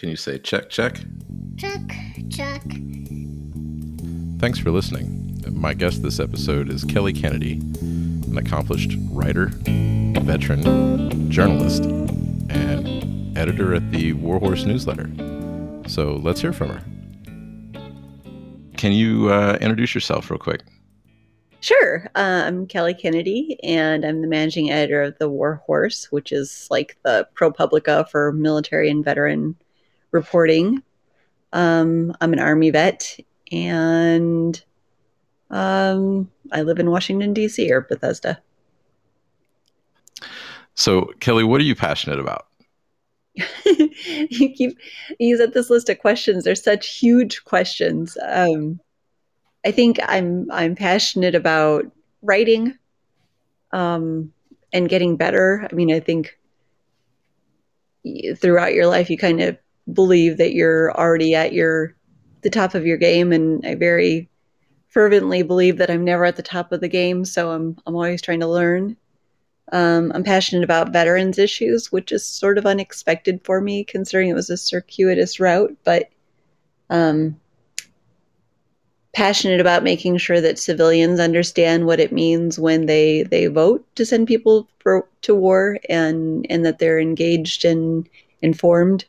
Can you say check, check? Check, check. Thanks for listening. My guest this episode is Kelly Kennedy, an accomplished writer, veteran, journalist, and editor at the Warhorse newsletter. So let's hear from her. Can you uh, introduce yourself real quick? Sure. Uh, I'm Kelly Kennedy, and I'm the managing editor of The War Horse, which is like the ProPublica for military and veteran reporting. Um, I'm an Army vet, and um, I live in Washington, D.C., or Bethesda. So, Kelly, what are you passionate about? you keep you said this list of questions. They're such huge questions. Um, I think I'm I'm passionate about writing um, and getting better. I mean, I think throughout your life you kind of believe that you're already at your the top of your game, and I very fervently believe that I'm never at the top of the game. So I'm I'm always trying to learn. Um, I'm passionate about veterans issues, which is sort of unexpected for me, considering it was a circuitous route. But um, passionate about making sure that civilians understand what it means when they they vote to send people for, to war and and that they're engaged and informed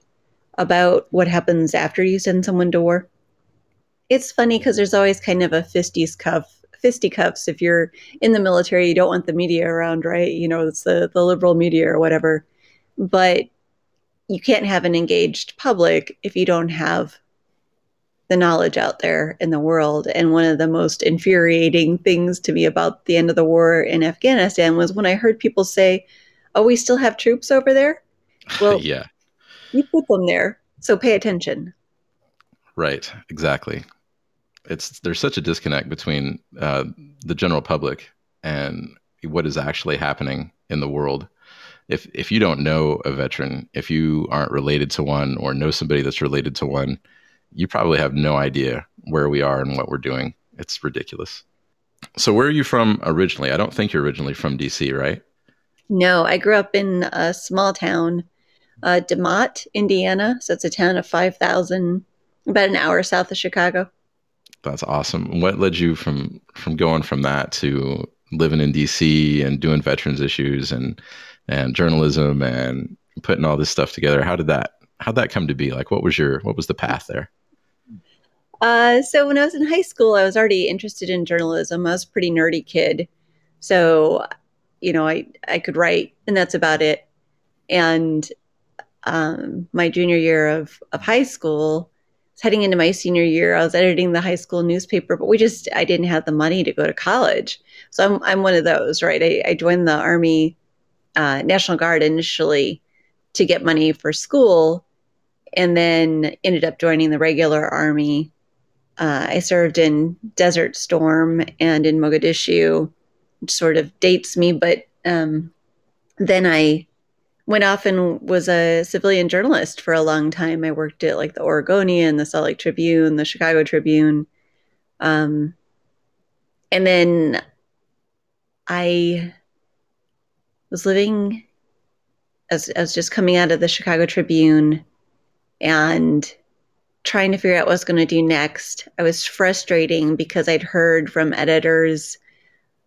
about what happens after you send someone to war. It's funny because there's always kind of a fisties cuff fisticuffs if you're in the military you don't want the media around right you know it's the, the liberal media or whatever but you can't have an engaged public if you don't have the knowledge out there in the world. And one of the most infuriating things to me about the end of the war in Afghanistan was when I heard people say, Oh, we still have troops over there? Well, yeah. You put them there, so pay attention. Right, exactly. It's there's such a disconnect between uh, the general public and what is actually happening in the world. If if you don't know a veteran, if you aren't related to one or know somebody that's related to one, you probably have no idea where we are and what we're doing. It's ridiculous. So, where are you from originally? I don't think you're originally from DC, right? No, I grew up in a small town, uh, DeMotte, Indiana. So, it's a town of 5,000, about an hour south of Chicago. That's awesome. What led you from from going from that to living in DC and doing veterans issues and and journalism and putting all this stuff together? How did that how did that come to be? Like, what was your what was the path there? Uh, so when I was in high school, I was already interested in journalism. I was a pretty nerdy kid, so you know, I I could write, and that's about it. And um, my junior year of of high school, heading into my senior year, I was editing the high school newspaper, but we just I didn't have the money to go to college, so I'm I'm one of those, right? I, I joined the Army uh, National Guard initially to get money for school, and then ended up joining the regular Army uh, I served in Desert Storm and in Mogadishu, which sort of dates me, but um, then I went off and was a civilian journalist for a long time. I worked at like the Oregonian, the Salt Lake Tribune, the Chicago Tribune. Um, and then I was living, as I was just coming out of the Chicago Tribune and trying to figure out what I was going to do next. I was frustrating because I'd heard from editors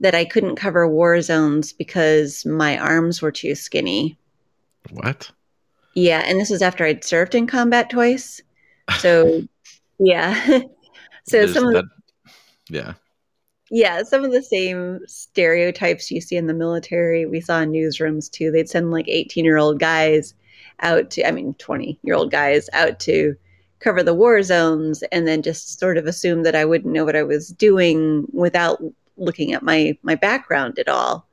that I couldn't cover war zones because my arms were too skinny. What? Yeah, and this was after I'd served in combat twice. So, yeah. so There's some of that, yeah. Yeah, some of the same stereotypes you see in the military, we saw in newsrooms too. They'd send like 18 year old guys out to, I mean, 20 year old guys out to cover the war zones and then just sort of assume that I wouldn't know what I was doing without looking at my my background at all.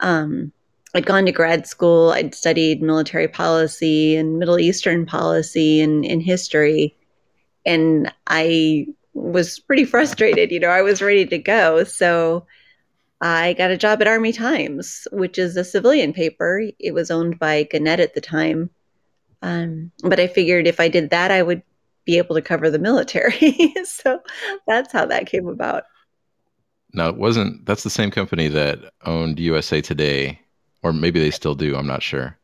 Um, I'd gone to grad school. I'd studied military policy and Middle Eastern policy and in history, and I was pretty frustrated. You know, I was ready to go, so I got a job at Army Times, which is a civilian paper. It was owned by Gannett at the time um, but I figured if I did that, I would be able to cover the military. so that's how that came about. Now, it wasn't that's the same company that owned USA Today, or maybe they still do. I'm not sure.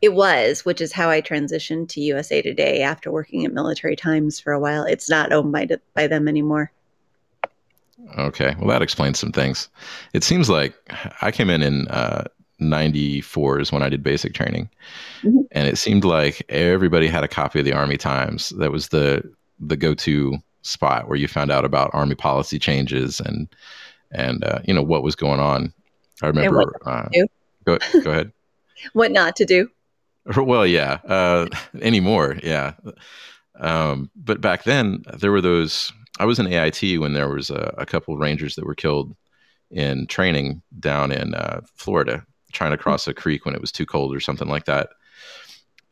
It was, which is how I transitioned to USA Today after working at Military Times for a while. It's not owned by, by them anymore. Okay, well that explains some things. It seems like I came in in uh, 94 is when I did basic training. Mm-hmm. And it seemed like everybody had a copy of the Army Times. That was the the go-to spot where you found out about army policy changes and and uh, you know what was going on. I remember uh, go, go ahead. what not to do? Well, yeah, uh, anymore, yeah. Um, but back then, there were those. I was in AIT when there was a, a couple of Rangers that were killed in training down in uh, Florida, trying to cross a creek when it was too cold or something like that.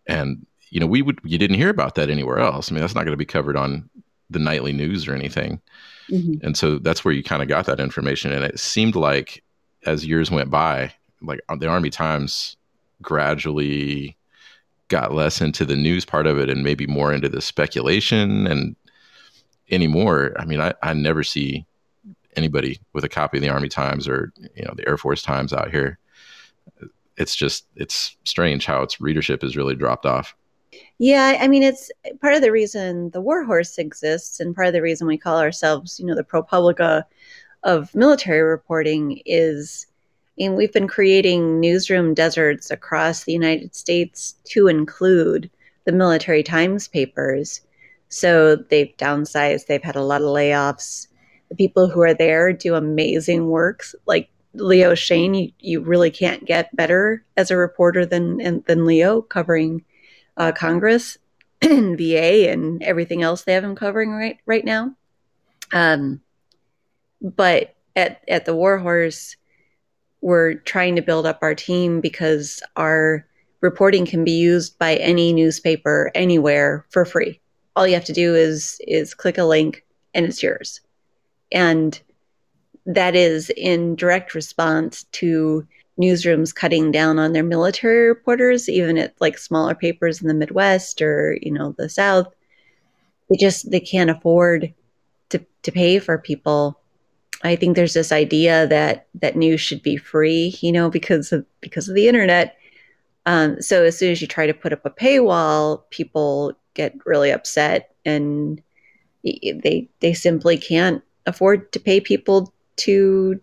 And you know, we would you didn't hear about that anywhere else. I mean, that's not going to be covered on the nightly news or anything. Mm-hmm. And so that's where you kind of got that information. And it seemed like as years went by, like uh, the Army Times gradually got less into the news part of it and maybe more into the speculation and anymore. I mean, I, I never see anybody with a copy of the Army Times or you know the Air Force Times out here it's just it's strange how its readership has really dropped off. Yeah, I mean, it's part of the reason the Warhorse exists, and part of the reason we call ourselves, you know, the ProPublica of military reporting is. Mean, we've been creating newsroom deserts across the United States to include the military times papers. So they've downsized, they've had a lot of layoffs. The people who are there do amazing works. Like Leo Shane, you, you really can't get better as a reporter than than Leo covering uh, Congress and VA and everything else they have him covering right right now. Um, but at at the Warhorse, we're trying to build up our team because our reporting can be used by any newspaper anywhere for free. All you have to do is is click a link and it's yours. And that is in direct response to newsrooms cutting down on their military reporters, even at like smaller papers in the Midwest or you know the South. They just they can't afford to to pay for people. I think there's this idea that that news should be free, you know, because of because of the internet. Um, so as soon as you try to put up a paywall, people get really upset and they they simply can't afford to pay people to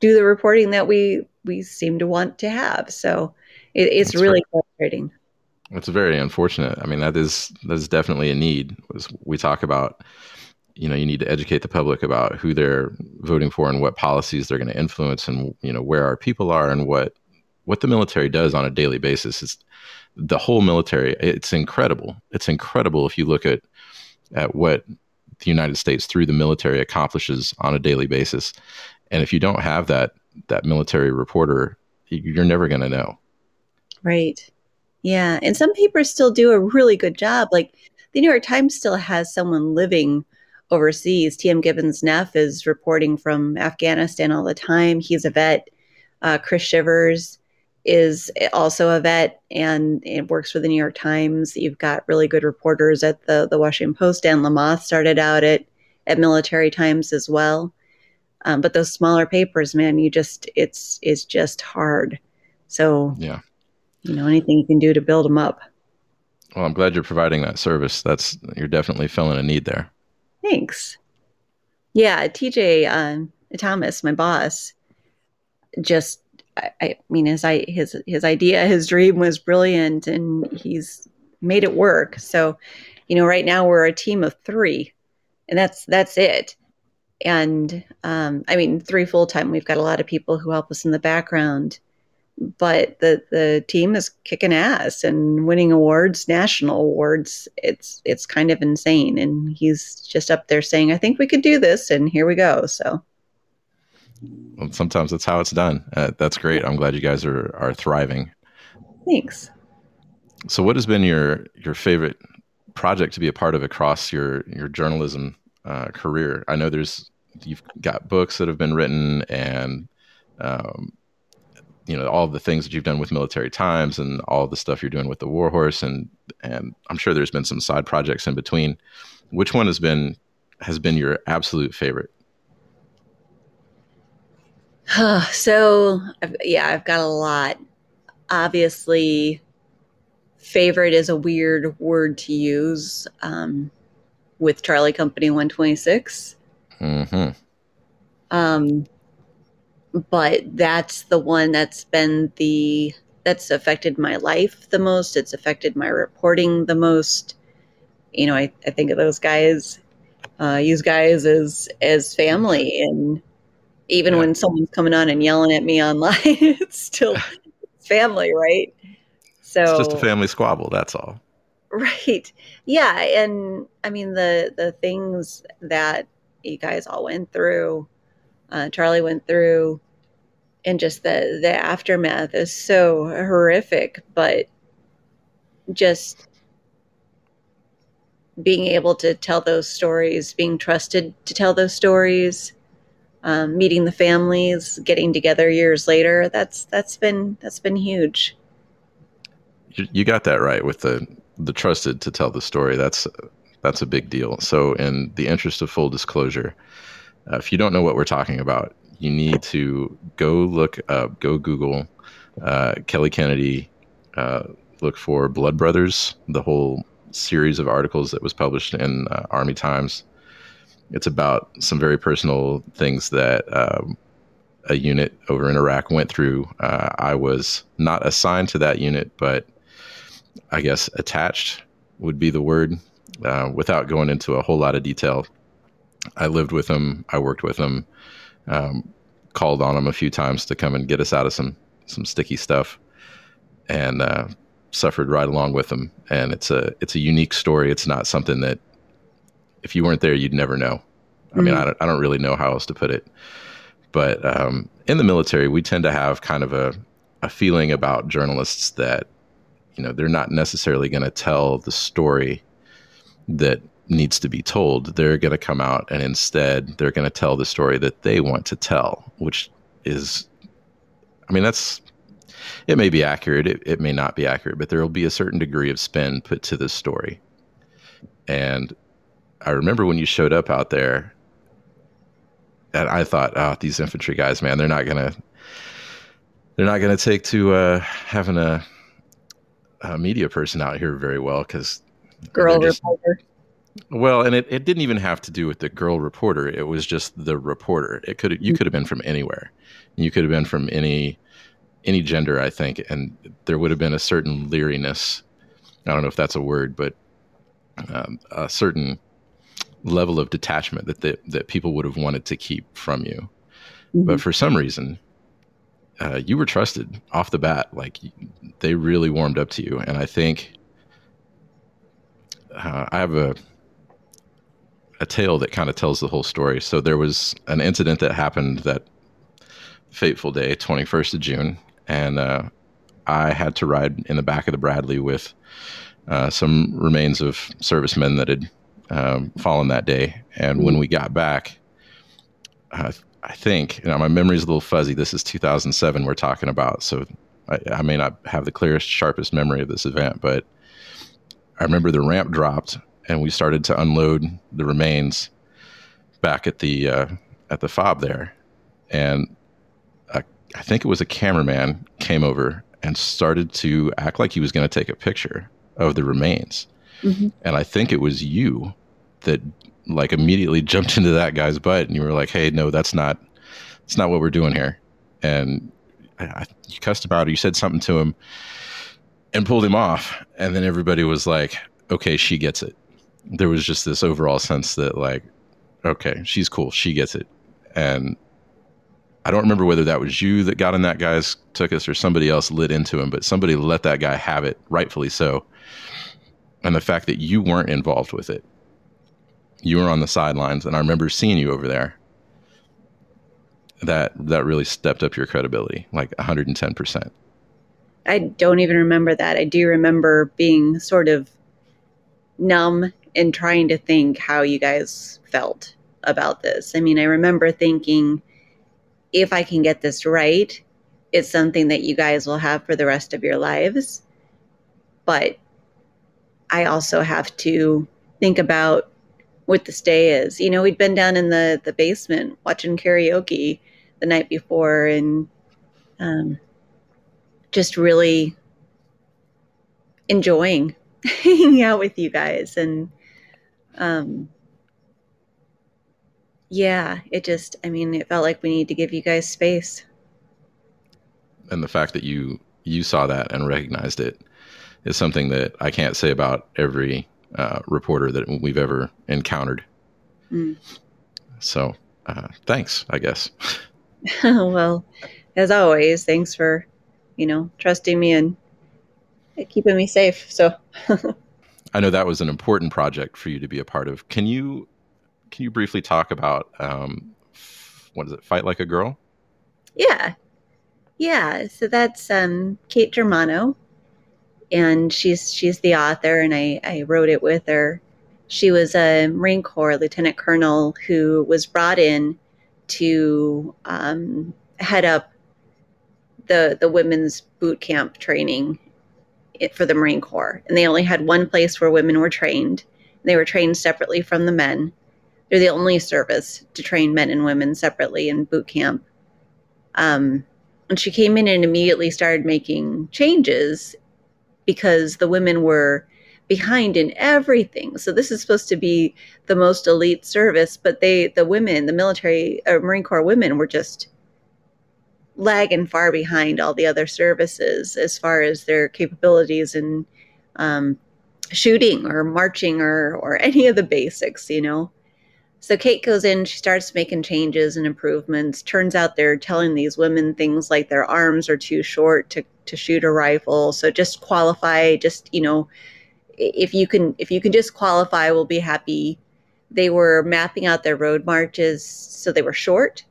do the reporting that we we seem to want to have. So it, it's That's really right. frustrating. It's very unfortunate. I mean, that is that is definitely a need. We talk about, you know, you need to educate the public about who they're voting for and what policies they're going to influence, and you know where our people are and what what the military does on a daily basis. Is the whole military. It's incredible. It's incredible if you look at at what the United States through the military accomplishes on a daily basis. And if you don't have that that military reporter, you're never going to know. Right. Yeah, and some papers still do a really good job. Like the New York Times still has someone living overseas. T.M. Gibbons Neff is reporting from Afghanistan all the time. He's a vet. Uh, Chris Chivers is also a vet and it works for the New York Times. You've got really good reporters at the the Washington Post. Dan Lamothe started out at at Military Times as well. Um, but those smaller papers, man, you just it's it's just hard. So yeah, you know anything you can do to build them up. Well, I'm glad you're providing that service. That's you're definitely filling a need there. Thanks. Yeah, TJ uh, Thomas, my boss, just I, I mean, his his his idea, his dream was brilliant, and he's made it work. So, you know, right now we're a team of three, and that's that's it. And um, I mean, three full time. We've got a lot of people who help us in the background, but the the team is kicking ass and winning awards, national awards. It's it's kind of insane, and he's just up there saying, "I think we could do this," and here we go. So well, sometimes that's how it's done. Uh, that's great. I'm glad you guys are are thriving. Thanks. So, what has been your your favorite project to be a part of across your your journalism uh, career? I know there's you've got books that have been written and um, you know all the things that you've done with military times and all the stuff you're doing with the warhorse and and i'm sure there's been some side projects in between which one has been has been your absolute favorite so yeah, I've got a lot. Obviously, favorite is a weird word to use um, with Charlie Company 126. hmm Um, but that's the one that's been the that's affected my life the most. It's affected my reporting the most. You know, I, I think of those guys, uh, use guys as as family, and even Yeah. when someone's coming on and yelling at me online, it's still family, right? So It's just a family squabble. That's all. Right. Yeah, and I mean the the things that you guys all went through, uh, Charlie went through, and just the the aftermath is so horrific. But just being able to tell those stories, being trusted to tell those stories, um, meeting the families, getting together years later, that's that's been that's been huge. You, got that right with the the trusted to tell the story. That's that's a big deal. So, in the interest of full disclosure, uh, if you don't know what we're talking about, you need to go look up, go Google uh, Kelly Kennedy, uh, look for Blood Brothers, the whole series of articles that was published in uh, Army Times. It's about some very personal things that um, a unit over in Iraq went through. Uh, I was not assigned to that unit, but I guess attached would be the word. Uh, without going into a whole lot of detail, I lived with them. I worked with them. Um, called on them a few times to come and get us out of some some sticky stuff, and uh, suffered right along with them. And it's a it's a unique story. It's not something that if you weren't there, you'd never know. I mean, Mhm. I don't, I don't really know how else to put it. But um, in the military, we tend to have kind of a, a feeling about journalists that, you know, they're not necessarily going to tell the story that needs to be told. They're going to come out and instead they're going to tell the story that they want to tell, which is, I mean, that's, it may be accurate, it, it may not be accurate, but there will be a certain degree of spin put to this story. And I remember when you showed up out there, and I thought, oh, these infantry guys, man, they're not gonna, they're not gonna take to uh, having a, a media person out here very well because Girl reporter. Well, and it, it didn't even have to do with the girl reporter. It was just the reporter. It could you could have been from anywhere. You could have been from any any gender, I think, and there would have been a certain leeriness. I don't know if that's a word, but um, a certain level of detachment that the, that people would have wanted to keep from you. But for some reason, uh, you were trusted off the bat. Like they really warmed up to you, and I think uh, I have a a tale that kind of tells the whole story. So there was an incident that happened that fateful day, 21st of June, and uh, I had to ride in the back of the Bradley with uh, some remains of servicemen that had um, fallen that day. And when we got back, uh, I think, you know, my memory's a little fuzzy. This is 2007 we're talking about, so I, I may not have the clearest, sharpest memory of this event, but I remember the ramp dropped and we started to unload the remains back at the uh, at the fob there, and uh, I think it was a cameraman came over and started to act like he was going to take a picture of the remains, Mhm. and I think it was you that like immediately jumped into that guy's butt and you were like, "Hey, no, that's not that's not what we're doing here," and I, I, you cussed him out or you said something to him and pulled him off, and then everybody was like, "Okay, she gets it." There was just this overall sense that like, okay, she's cool, she gets it, and I don't remember whether that was you that got in that guy's took us or somebody else lit into him, but somebody let that guy have it, rightfully so. And the fact that you weren't involved with it, you were on the sidelines, and I remember seeing you over there. That that really stepped up your credibility, like 110 percent. I don't even remember that. I do remember being sort of numb and trying to think how you guys felt about this. I mean, I remember thinking if I can get this right, it's something that you guys will have for the rest of your lives. But I also have to think about what this day is. You know, we'd been down in the the basement watching karaoke the night before and um just really enjoying hanging out with you guys and um yeah it just i mean it felt like we need to give you guys space and the fact that you you saw that and recognized it is something that I can't say about every uh, reporter that we've ever encountered. Mm. So, uh, thanks, I guess. well, as always, thanks for you know trusting me and keeping me safe. So, I know that was an important project for you to be a part of. Can you can you briefly talk about um, what is it? Fight like a girl. Yeah, yeah, so that's um, Kate Germano, and she's she's the author, and I, I wrote it with her. She was a Marine Corps lieutenant colonel who was brought in to um, head up the the women's boot camp training for the Marine Corps, and they only had one place where women were trained. They were trained separately from the men. They're the only service to train men and women separately in boot camp. Um, and she came in and immediately started making changes because the women were behind in everything. So this is supposed to be the most elite service, but they the women, the military or uh, Marine Corps women were just lagging far behind all the other services as far as their capabilities in um, shooting or marching or or any of the basics, you know. So Kate goes in, she starts making changes and improvements. Turns out they're telling these women things like their arms are too short to, to shoot a rifle. So just qualify, just, you know, if you can if you can just qualify, we'll be happy. They were mapping out their road marches so they were short.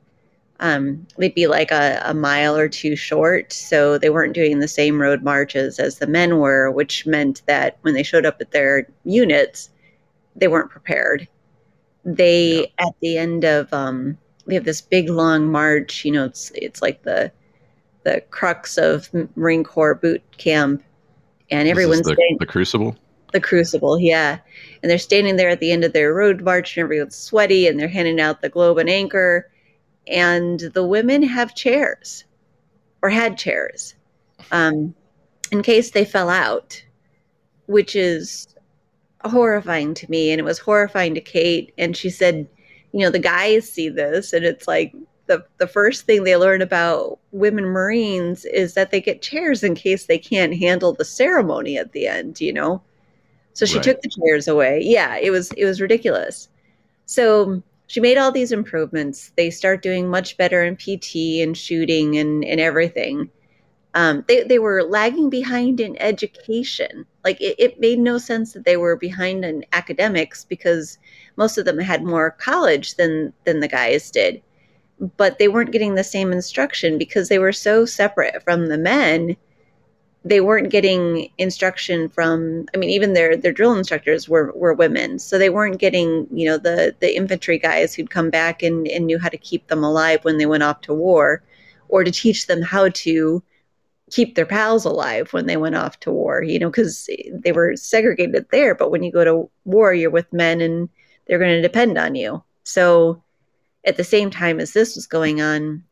Um, they'd be like a, a mile or two short. So they weren't doing the same road marches as the men were, which meant that when they showed up at their units, they weren't prepared they yeah. at the end of um they have this big long march you know it's it's like the the crux of marine corps boot camp and everyone's the, standing, the crucible the crucible yeah and they're standing there at the end of their road march and everyone's sweaty and they're handing out the globe and anchor and the women have chairs or had chairs um, in case they fell out which is horrifying to me. And it was horrifying to Kate. And she said you know the guys see this and it's like the the first thing they learn about women marines is that they get chairs in case they can't handle the ceremony at the end you know? So she right. took the chairs away. Yeah it was it was ridiculous. So she made all these improvements they start doing much better in pt and shooting and and everything um, they, they were lagging behind in education. Like it, it made no sense that they were behind in academics because most of them had more college than than the guys did. But they weren't getting the same instruction because they were so separate from the men. They weren't getting instruction from I mean, even their their drill instructors were were women. So they weren't getting, you know, the the infantry guys who'd come back and, and knew how to keep them alive when they went off to war or to teach them how to keep their pals alive when they went off to war, you know, because they were segregated there. But when you go to war, you're with men and they're going to depend on you. So at the same time as this was going on,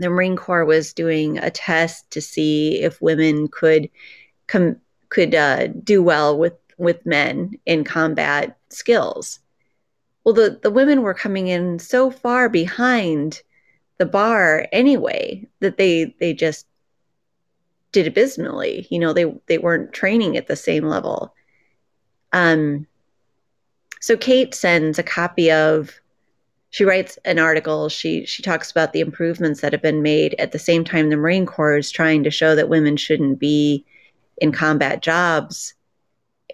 the Marine Corps was doing a test to see if women could come could uh, do well with with men in combat skills. Well, the, the women were coming in so far behind the bar anyway that they they just did abysmally. You know, they they weren't training at the same level. Um, so Kate sends a copy of. She writes an article. She she talks about the improvements that have been made. At the same time, the Marine Corps is trying to show that women shouldn't be in combat jobs,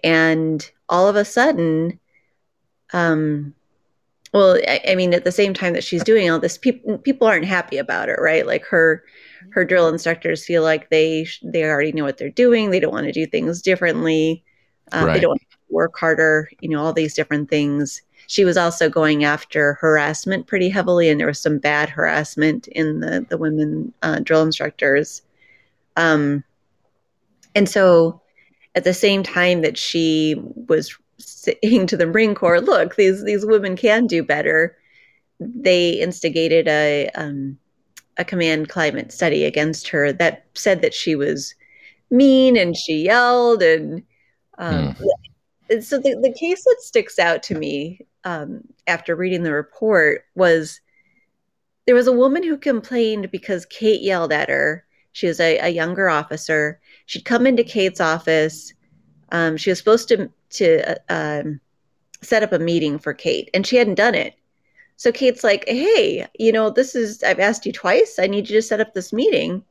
and all of a sudden, um, well, I, I mean, at the same time that she's doing all this, people people aren't happy about it, right? Like her her drill instructors feel like they they already know what they're doing. They don't want to do things differently. Uh, right. They don't work harder. You know, all these different things. She was also going after harassment pretty heavily, and there was some bad harassment in the the women uh, drill instructors. Um, and so, at the same time that she was saying to the Marine Corps, "Look, these these women can do better," they instigated a um, a command climate study against her that said that she was mean and she yelled and Um, So the, the case that sticks out to me um, after reading the report was there was a woman who complained because Kate yelled at her. She was a, a younger officer. She'd come into Kate's office. Um, she was supposed to to uh, um, set up a meeting for Kate, and she hadn't done it. So Kate's like, "Hey, you know, this is I've asked you twice. I need you to set up this meeting."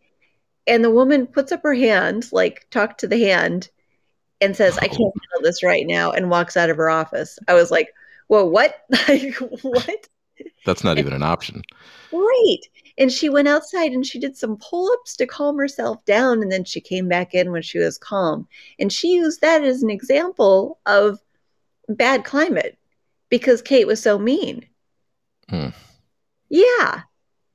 And the woman puts up her hand, like talk to the hand, and says, "I can't handle this right now," and walks out of her office. I was like, "Well, what? like what?" That's not even an option. Right. And she went outside and she did some pull ups to calm herself down. And then she came back in when she was calm. And she used that as an example of bad climate because Kate was so mean. Hmm. Yeah.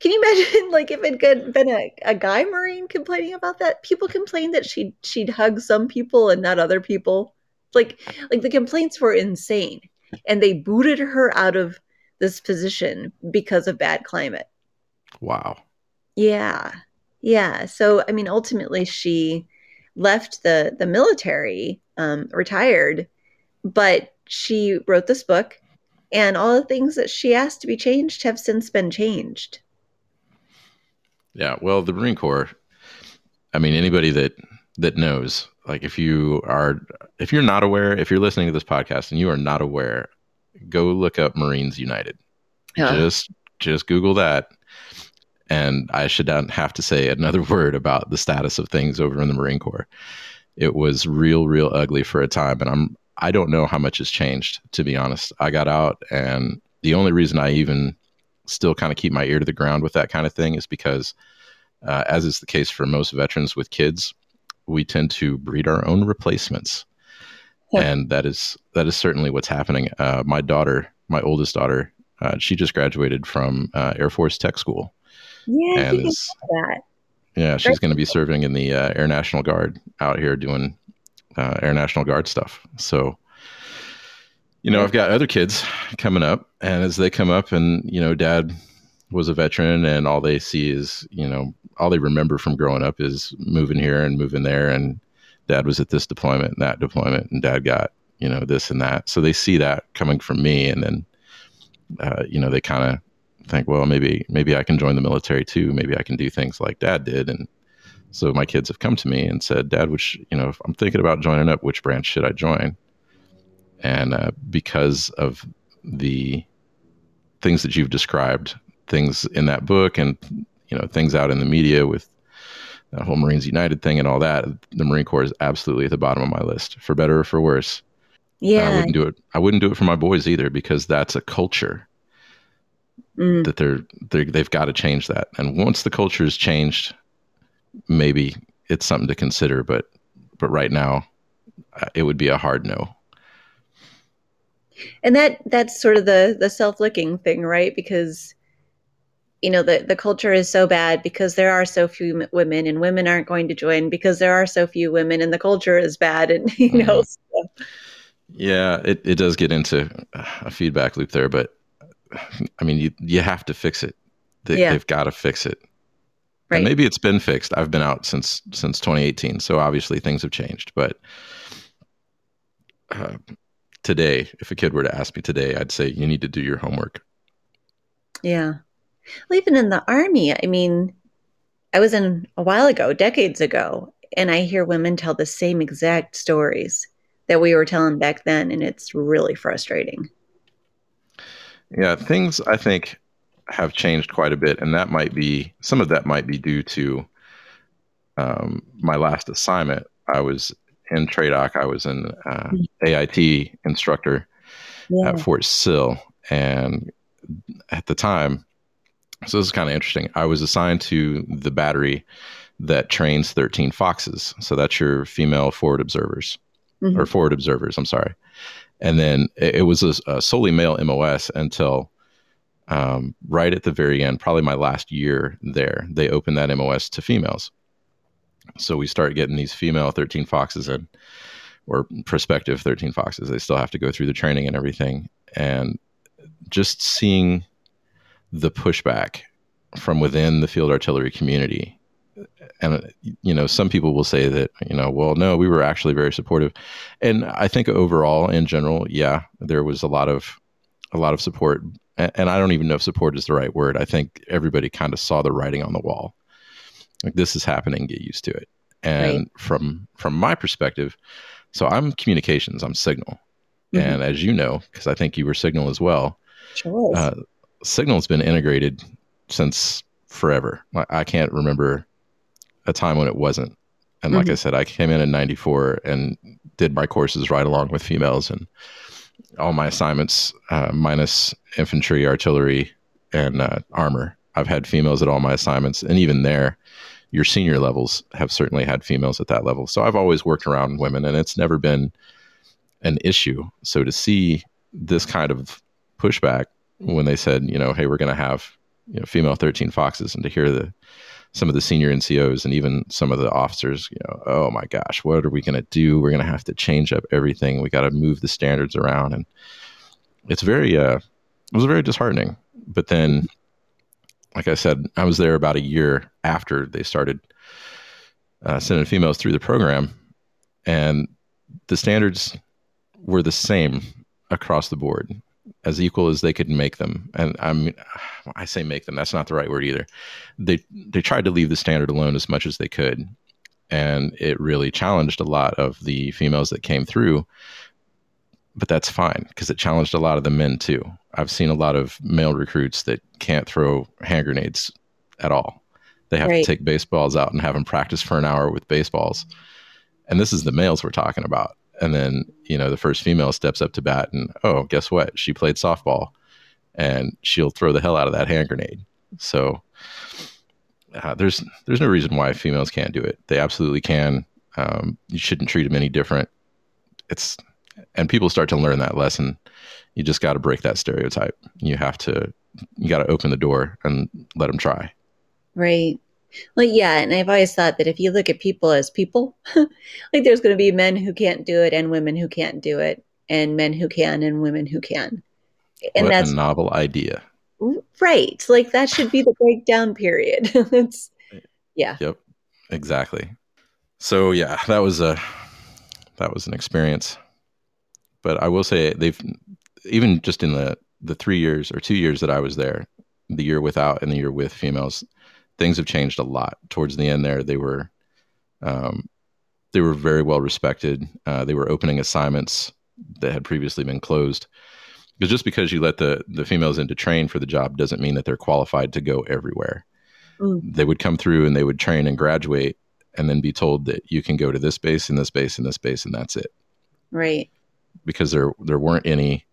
Can you imagine, like, if it had been a, a guy Marine complaining about that? People complained that she'd she'd hug some people and not other people. Like, like the complaints were insane, and they booted her out of this position because of bad climate. Wow. Yeah. Yeah. So I mean ultimately she left the the military, um, retired, but she wrote this book and all the things that she asked to be changed have since been changed. Yeah. Well, the Marine Corps. I mean, anybody that that knows, like, if you are, if you're not aware, if you're listening to this podcast and you are not aware, go look up Marines United. Yeah. Just just Google that. And I should not have to say another word about the status of things over in the Marine Corps. It was real, real ugly for a time, and I'm I don't know how much has changed to be honest. I got out, and the only reason I even still kind of keep my ear to the ground with that kind of thing is because, uh, as is the case for most veterans with kids, we tend to breed our own replacements, Yeah. and that is that is certainly what's happening. Uh, my daughter, my oldest daughter, uh, she just graduated from uh, Air Force Tech School, Yeah, and is that. yeah, she's going to be serving in the uh, Air National Guard out here doing uh, Air National Guard stuff. So, you know, I've got other kids coming up, and as they come up, and you know, Dad was a veteran, and all they see is, you know, all they remember from growing up is moving here and moving there, and Dad was at this deployment and that deployment, and Dad got you know this and that. So they see that coming from me, and then, uh, you know, they kind of think, well, maybe maybe I can join the military too. Maybe I can do things like Dad did, and so my kids have come to me and said, Dad, which you know, if I'm thinking about joining up, which branch should I join? And uh, because of the things that you've described, things in that book, and you know, things out in the media with the whole Marines United thing and all that, the Marine Corps is absolutely at the bottom of my list, for better or for worse. And I wouldn't do it. I wouldn't do it for my boys either because that's a culture Mm. that they're, they're they've got to change that. And once the culture is changed, maybe it's something to consider. But but right now, uh, it would be a hard no. And that that's sort of the the self-licking thing right because you know the the culture is so bad because there are so few women and women aren't going to join because there are so few women and the culture is bad and you know so- Yeah, it, it does get into a feedback loop there, but I mean, you you have to fix it. They, Yeah. They've got to fix it. right And maybe it's been fixed. I've been out since since 2018, so obviously things have changed. But uh, today, if a kid were to ask me today, I'd say you need to do your homework. yeah well, even in the army i mean i was in a while ago decades ago and i hear women tell the same exact stories that we were telling back then and it's really frustrating Yeah, things I think have changed quite a bit, and that might be some of that might be due to um, my last assignment. I was in TRADOC. I was an uh, AIT instructor yeah at Fort Sill, and at the time, so this is kind of interesting. I was assigned to the battery that trains 13 Foxes. So that's your female forward observers Mhm. or forward observers. I'm sorry. And then it, it was a, a solely male MOS until um, right at the very end, probably my last year there, they opened that MOS to females. So we start getting these female 13 Foxes in, or prospective 13 Foxes. They still have to go through the training and everything. And just seeing the pushback from within the field artillery community and you know some people will say that you know well no we were actually very supportive and i think overall in general yeah there was a lot of a lot of support and i don't even know if support is the right word i think everybody kind of saw the writing on the wall like this is happening get used to it and right. from from my perspective so i'm communications i'm signal mm-hmm. and as you know because i think you were signal as well sure uh, signal has been integrated since forever i can't remember a time when it wasn't. And like mm-hmm. I said, I came in in 94 and did my courses right along with females and all my assignments, uh, minus infantry, artillery, and uh, armor. I've had females at all my assignments. And even there, your senior levels have certainly had females at that level. So I've always worked around women and it's never been an issue. So to see this kind of pushback when they said, you know, hey, we're going to have you know, female 13 foxes and to hear the some of the senior NCOs and even some of the officers, you know, oh my gosh, what are we going to do? We're going to have to change up everything. We got to move the standards around, and it's very, uh, it was very disheartening. But then, like I said, I was there about a year after they started uh, sending females through the program, and the standards were the same across the board as equal as they could make them. And I mean, I say make them. That's not the right word either. They they tried to leave the standard alone as much as they could, and it really challenged a lot of the females that came through. But that's fine because it challenged a lot of the men too. I've seen a lot of male recruits that can't throw hand grenades at all. They have right. to take baseballs out and have them practice for an hour with baseballs. And this is the males we're talking about and then you know the first female steps up to bat and oh guess what she played softball and she'll throw the hell out of that hand grenade so uh, there's there's no reason why females can't do it they absolutely can um, you shouldn't treat them any different it's and people start to learn that lesson you just got to break that stereotype you have to you got to open the door and let them try right well, yeah, and I've always thought that if you look at people as people, like there's going to be men who can't do it and women who can't do it, and men who can and women who can. And what that's a novel idea. Right. Like that should be the breakdown period. it's yeah. Yep. Exactly. So yeah, that was a that was an experience. But I will say they've even just in the the 3 years or 2 years that I was there, the year without and the year with females, things have changed a lot. Towards the end, there they were um, they were very well respected. Uh, they were opening assignments that had previously been closed. Because just because you let the the females in to train for the job doesn't mean that they're qualified to go everywhere. Mm. They would come through and they would train and graduate, and then be told that you can go to this base and this base and this base, and that's it. Right. Because there there weren't any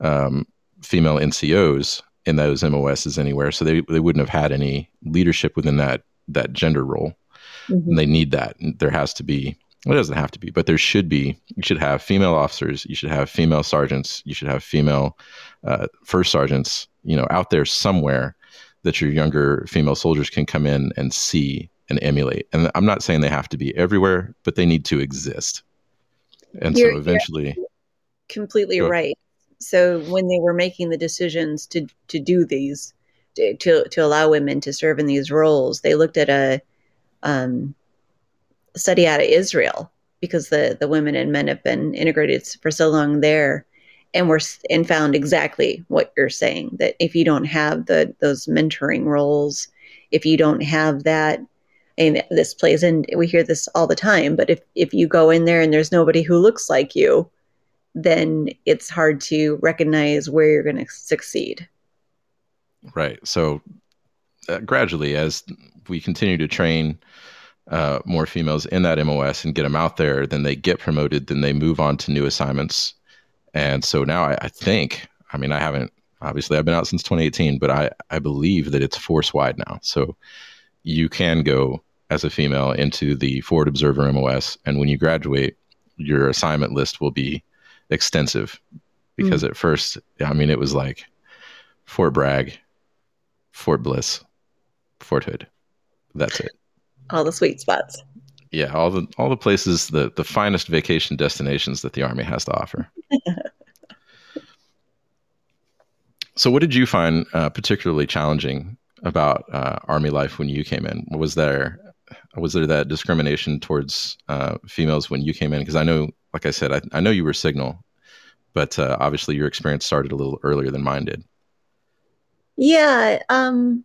um, female NCOs in those MOSs anywhere. So they, they wouldn't have had any leadership within that that gender role. Mm-hmm. And they need that. There has to be well, it doesn't have to be, but there should be. You should have female officers. You should have female sergeants. You should have female uh, first sergeants. You know, out there somewhere that your younger female soldiers can come in and see and emulate. And I'm not saying they have to be everywhere, but they need to exist. And you're, so eventually, completely right so when they were making the decisions to to do these to to allow women to serve in these roles, they looked at a um, study out of Israel because the the women and men have been integrated for so long there, and were and found exactly what you're saying that if you don't have the those mentoring roles, if you don't have that and this plays in we hear this all the time but if if you go in there and there's nobody who looks like you then it's hard to recognize where you're going to succeed. Right. So uh, gradually, as we continue to train uh, more females in that MOS and get them out there, then they get promoted, then they move on to new assignments. And so now I, I think, I mean, I haven't, obviously, I've been out since 2018, but I, I believe that it's force wide now. So you can go as a female into the Forward Observer MOS. And when you graduate, your assignment list will be extensive because mm. at first, I mean, it was like Fort Bragg, Fort Bliss, Fort Hood. That's it. All the sweet spots. Yeah, all the all the places, the the finest vacation destinations that the army has to offer. so, what did you find uh, particularly challenging about uh, army life when you came in? Was there was there that discrimination towards uh, females when you came in? Because I know, like I said, I, I know you were Signal, but uh, obviously your experience started a little earlier than mine did. Yeah. Um,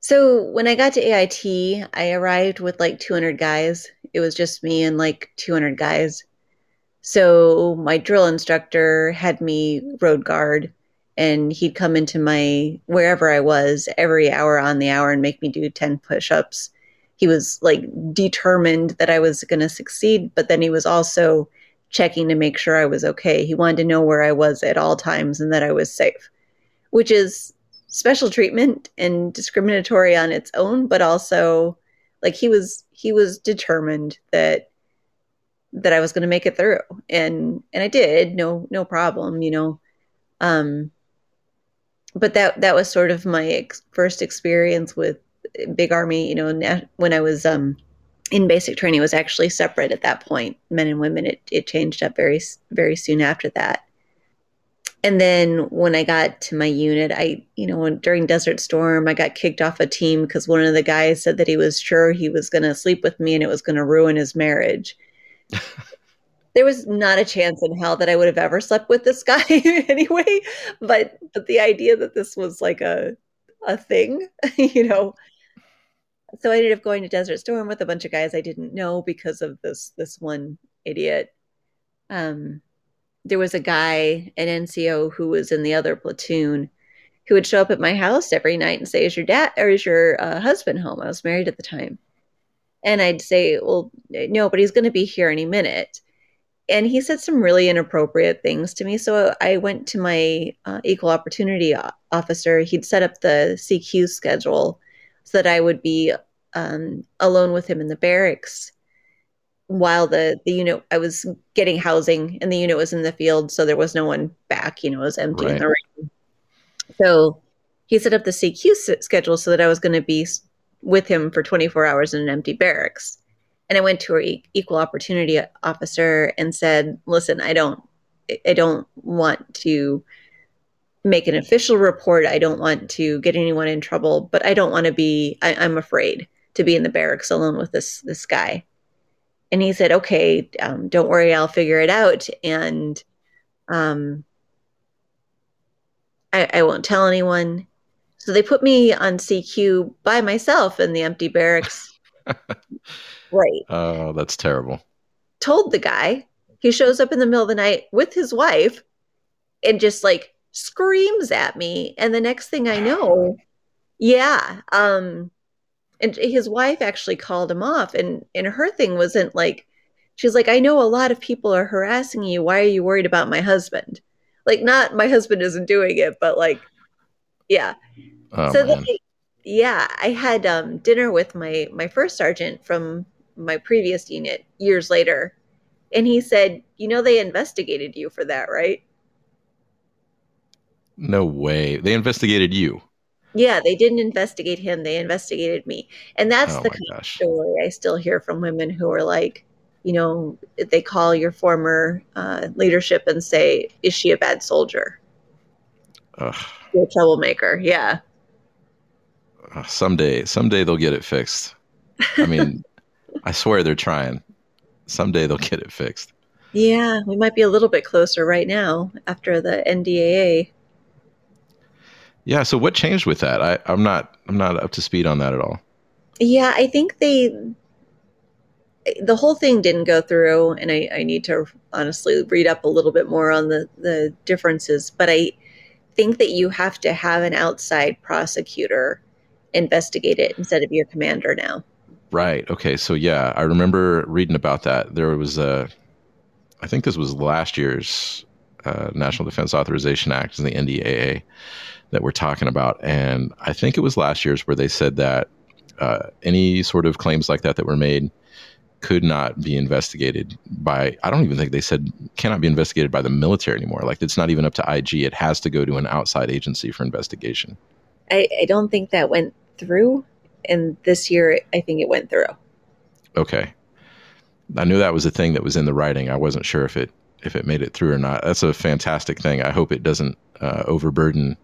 so when I got to AIT, I arrived with like 200 guys. It was just me and like 200 guys. So my drill instructor had me road guard and he'd come into my wherever I was every hour on the hour and make me do 10 push-ups. He was like determined that I was going to succeed, but then he was also checking to make sure I was okay. He wanted to know where I was at all times and that I was safe, which is special treatment and discriminatory on its own, but also like he was he was determined that that I was going to make it through and and I did no no problem you know um but that that was sort of my ex- first experience with big army you know when I was um in basic training was actually separate at that point men and women it, it changed up very very soon after that and then when I got to my unit, I, you know, when, during Desert Storm, I got kicked off a team because one of the guys said that he was sure he was going to sleep with me and it was going to ruin his marriage. there was not a chance in hell that I would have ever slept with this guy anyway. But but the idea that this was like a a thing, you know. So I ended up going to Desert Storm with a bunch of guys I didn't know because of this this one idiot. Um there was a guy, an NCO who was in the other platoon, who would show up at my house every night and say, "Is your dad or is your uh, husband home?" I was married at the time, and I'd say, "Well, no, but he's going to be here any minute." And he said some really inappropriate things to me. So I went to my uh, equal opportunity officer. He'd set up the CQ schedule so that I would be um, alone with him in the barracks while the the unit I was getting housing and the unit was in the field, so there was no one back. You know, it was empty right. in the rain. So he set up the CQ schedule so that I was going to be with him for 24 hours in an empty barracks. And I went to our equal opportunity officer and said, "Listen, I don't, I don't want to." Make an official report. I don't want to get anyone in trouble, but I don't want to be. I, I'm afraid to be in the barracks alone with this this guy and he said, "Okay, um, don't worry, I'll figure it out." And um, I, I won't tell anyone. So they put me on CQ by myself in the empty barracks. right. Oh, that's terrible. Told the guy. He shows up in the middle of the night with his wife and just like screams at me. And the next thing I know, yeah, um, and his wife actually called him off and and her thing wasn't like she's like i know a lot of people are harassing you. Why are you worried about my husband? Like not my husband isn't doing it but like yeah. Oh, so then, yeah i had um, dinner with my my first sergeant from my previous unit years later and he said you know they investigated you for that right no way they investigated you yeah, they didn't investigate him. They investigated me. And that's oh the kind gosh. of story I still hear from women who are like, you know, they call your former uh, leadership and say, is she a bad soldier? Ugh. You're a troublemaker. Yeah. Uh, someday, someday they'll get it fixed. I mean, I swear they're trying. Someday they'll get it fixed. Yeah, we might be a little bit closer right now after the NDAA. Yeah. So what changed with that? I, I'm not I'm not up to speed on that at all. Yeah, I think they the whole thing didn't go through, and I, I need to honestly read up a little bit more on the the differences. But I think that you have to have an outside prosecutor investigate it instead of your commander now. Right. Okay. So yeah, I remember reading about that. There was a, I think this was last year's uh, National Defense Authorization Act, in the NDAA, that we're talking about. And I think it was last year's where they said that uh, any sort of claims like that that were made could not be investigated by i don't even think they said cannot be investigated by the military anymore. Like it's not even up to ig it has to go to an outside agency for investigation. I, I don't think that went through. And this year i think it went through. Okay. I knew that was a thing that was in the writing. I wasn't sure if it if it made it through or not. That's a fantastic thing. I hope it doesn't uh, overburden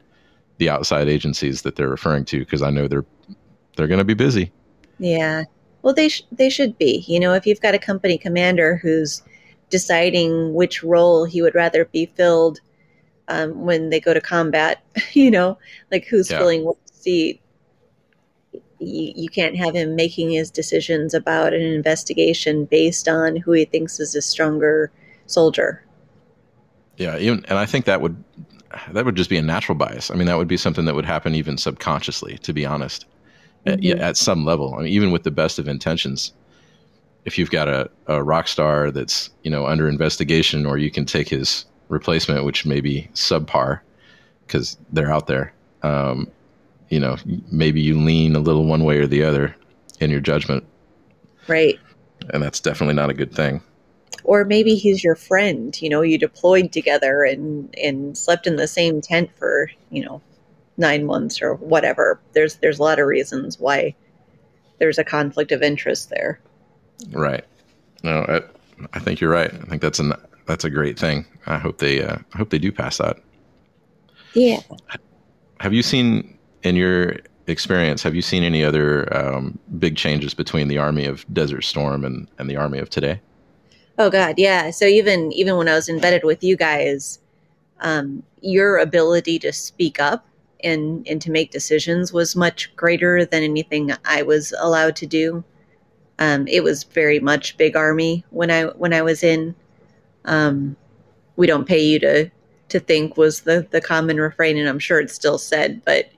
the outside agencies that they're referring to because I know they're they're going to be busy. Yeah. Well, they sh- they should be. You know, if you've got a company commander who's deciding which role he would rather be filled um, when they go to combat, you know, like who's Yeah. filling what seat. You, you can't have him making his decisions about an investigation based on who he thinks is a stronger soldier. Yeah, even and I think that would that would just be a natural bias. I mean, that would be something that would happen even subconsciously, to be honest, at, yeah, Mhm. at some level. I mean, even with the best of intentions, if you've got a, a rock star that's you know under investigation, or you can take his replacement, which may be subpar because they're out there. Um, you know, maybe you lean a little one way or the other in your judgment, Right. and that's definitely not a good thing. Or maybe he's your friend you know you deployed together and and slept in the same tent for you know nine months or whatever there's there's a lot of reasons why there's a conflict of interest there Right. No, I, I think you're right. I think that's an that's a great thing. I hope they uh, I hope they do pass that. yeah Have you seen in your experience? Have you seen any other um, big changes between the army of Desert Storm and, and the army of today? Oh god yeah. So even even when i was embedded with you guys um your ability to speak up and and to make decisions was much greater than anything i was allowed to do. Um it was very much big army when i when i was in. Um we don't pay you to to think was the the common refrain and i'm sure it's still said but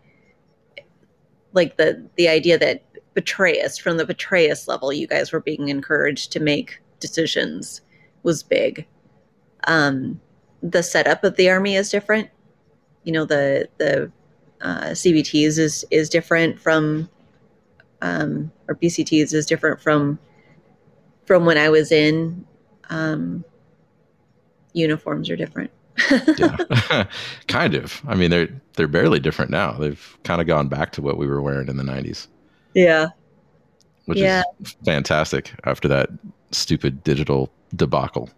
like the the idea that Petraeus from the Petraeus level you guys were being encouraged to make decisions was big. Um the setup of the army is different. You know the the uh, cbts is is different from um or bcts is different from from when i was in. Um uniforms are different. Yeah, kind of. I mean, they're they're barely different now. They've kind of gone back to what we were wearing in the '90s, yeah. Which Yeah. is fantastic after that stupid digital debacle.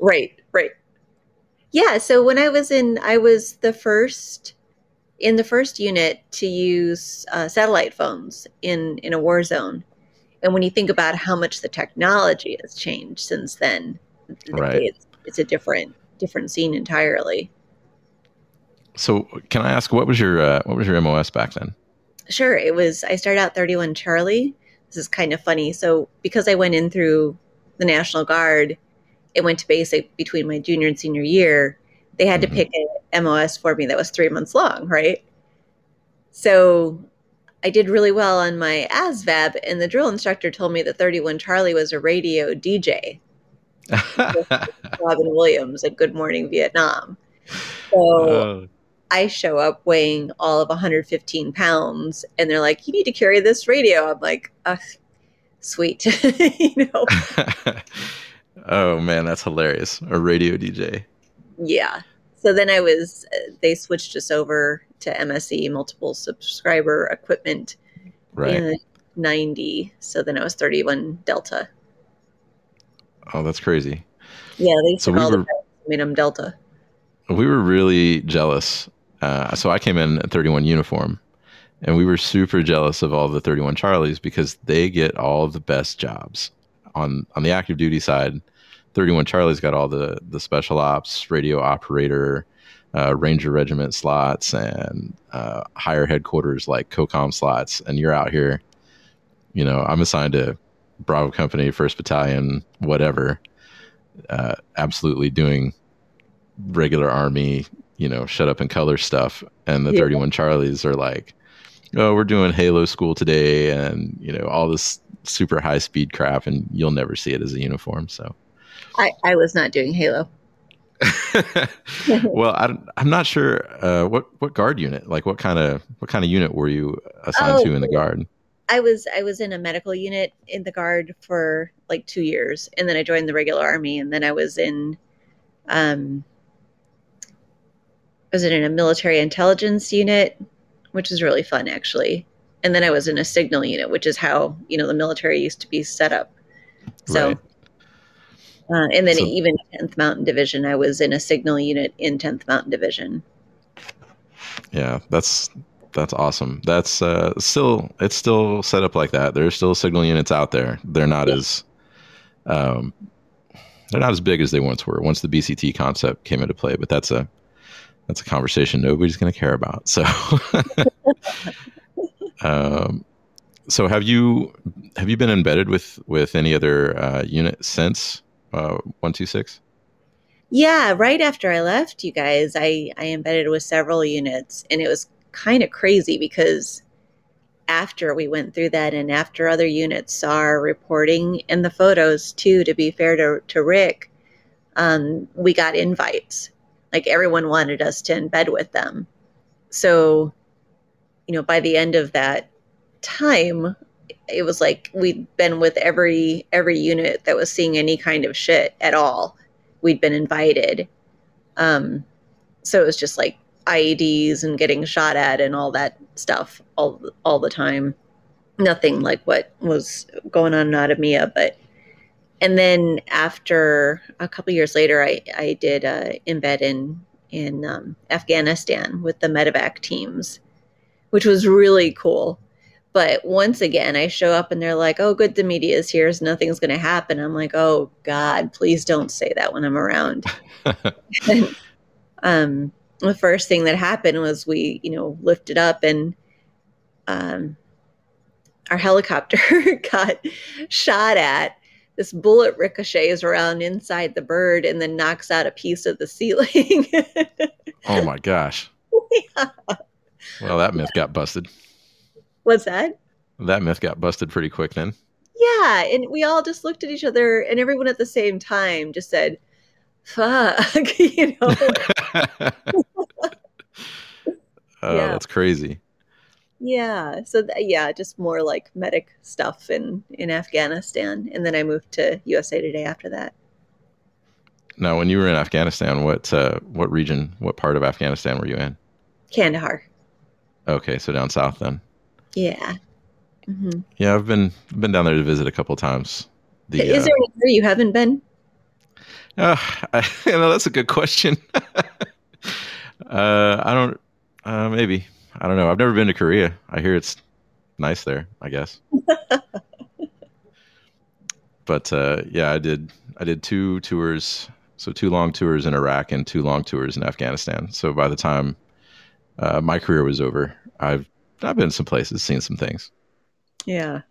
Right, right. Yeah, so when I was in, I was the first in the first unit to use uh, satellite phones in in a war zone. And when you think about how much the technology has changed since then, Right. it's, it's a different different scene entirely. So, can I ask what was your uh, what was your MOS back then? Sure, it was. I started out 31 Charlie. This is kind of funny. So because I went in through the National Guard, it went to basic between my junior and senior year. They had Mhm. to pick a MOS for me that was three months long, right? So I did really well on my ASVAB, and the drill instructor told me that 31 Charlie was a radio DJ, Robin Williams at Good Morning Vietnam. So Oh, I show up weighing all of 115 pounds, and they're like, "You need to carry this radio." I'm like, uh, "Sweet," you know. oh man, that's hilarious. A radio DJ. Yeah. So then I was. uh, They switched us over to MSE, multiple subscriber equipment, Right. in 90. So then I was 31 Delta. Oh, that's crazy. Yeah, they So we were- the made them Delta. We were really jealous. Uh, so I came in at 31 uniform, and we were super jealous of all the 31 Charlies because they get all the best jobs on on the active duty side. 31 Charlie's got all the the special ops, radio operator, uh, Ranger Regiment slots, and uh, higher headquarters like COCOM slots. And you're out here, you know, I'm assigned to Bravo Company, First Battalion, whatever. Uh, absolutely doing regular army, you know, shut up and color stuff. And the Yeah. 31 Charlies are like, oh, we're doing Halo school today, and you know, all this super high speed crap, and you'll never see it as a uniform. So. I, I was not doing Halo. well, I, I'm not sure uh, what what guard unit, like what kind of what kind of unit were you assigned Oh. to in the guard? I was I was in a medical unit in the guard for like two years, and then I joined the regular army, and then I was in, um, was in a military intelligence unit, which was really fun actually, and then I was in a signal unit, which is how you know the military used to be set up. So, Right. uh, and then So- even tenth Mountain Division, I was in a signal unit in tenth Mountain Division. Yeah, that's That's awesome. That's uh, still it's still set up like that. There's still signal units out there. They're not as um, they're not as big as they once were. Once the BCT concept came into play, but that's a that's a conversation nobody's going to care about. So, um, so have you have you been embedded with with any other uh, unit since uh, one two six? Yeah, right after I left you guys, I I embedded with several units, and it was kind of crazy because after we went through that and after other units saw our reporting and the photos too to be fair to, to rick um, we got invites like everyone wanted us to embed with them. So you know by the end of that time it was like we'd been with every every unit that was seeing any kind of shit at all. We'd been invited. Um so it was just like IEDs and getting shot at and all that stuff all all the time. Nothing like what was going on in Adhamiyah, but and then after a couple years later, I I did uh, embed in in um, Afghanistan with the medevac teams, which was really cool. But once again, I show up and they're like, "Oh, good, the media is here, so nothing's going to happen." I'm like, "Oh God, please don't say that when I'm around." and, um, the first thing that happened was we, you know, lifted up and um, our helicopter got shot at. This bullet ricochets around inside the bird and then knocks out a piece of the ceiling. oh my gosh. Yeah. Well, that myth got busted. What's that? That myth got busted pretty quick then. Yeah. And we all just looked at each other and everyone at the same time just said, fuck, you know. oh, yeah. that's crazy. Yeah. So th- yeah, just more like medic stuff in in Afghanistan, and then I moved to USA Today after that. Now, when you were in Afghanistan, what uh, what region, what part of Afghanistan were you in? Kandahar. Okay, so down south then. Yeah. Mm-hmm. Yeah, I've been been down there to visit a couple times. The, Is there uh, anywhere you haven't been? Uh, I, you know, that's a good question. uh, I don't. Uh, maybe I don't know. I've never been to Korea. I hear it's nice there. I guess. but uh, yeah, I did. I did two tours. So two long tours in Iraq and two long tours in Afghanistan. So by the time uh, my career was over, I've I've been some places, seen some things. Yeah.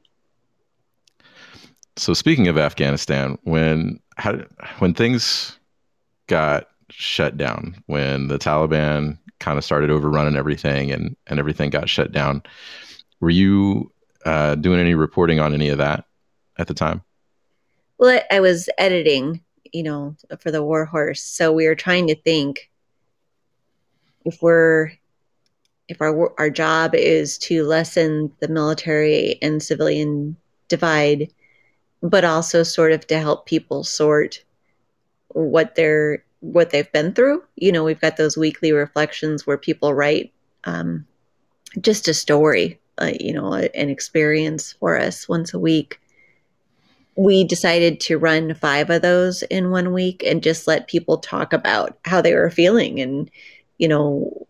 So speaking of Afghanistan, when how, when things got shut down, when the Taliban kind of started overrunning everything and and everything got shut down, were you uh, doing any reporting on any of that at the time? Well, I, was editing, you know, for the War Horse, so we were trying to think if we're if our our job is to lessen the military and civilian divide but also sort of to help people sort what they're what they've been through. You know, we've got those weekly reflections where people write um, just a story, uh, you know, an experience for us once a week. We decided to run five of those in one week and just let people talk about how they were feeling. And, you know,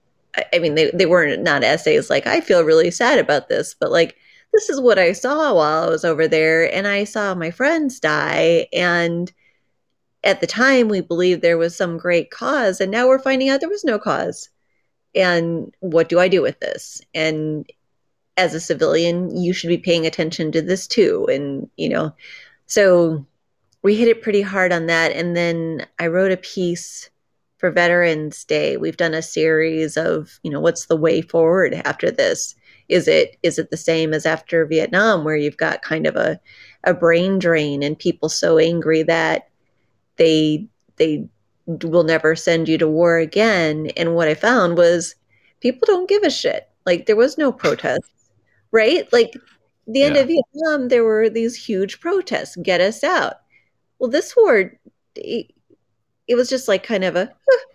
I mean, they, they weren't not essays like, I feel really sad about this, but like, this is what I saw while I was over there. And I saw my friends die. And at the time, we believed there was some great cause. And now we're finding out there was no cause. And what do I do with this? And as a civilian, you should be paying attention to this too. And, you know, so we hit it pretty hard on that. And then I wrote a piece for Veterans Day. We've done a series of, you know, what's the way forward after this? is it is it the same as after Vietnam where you've got kind of a a brain drain and people so angry that they they will never send you to war again. And what I found was people don't give a shit. Like there was no protests right? Like the end yeah. of Vietnam there were these huge protests. Get us out. Well this war it, it was just like kind of a huh,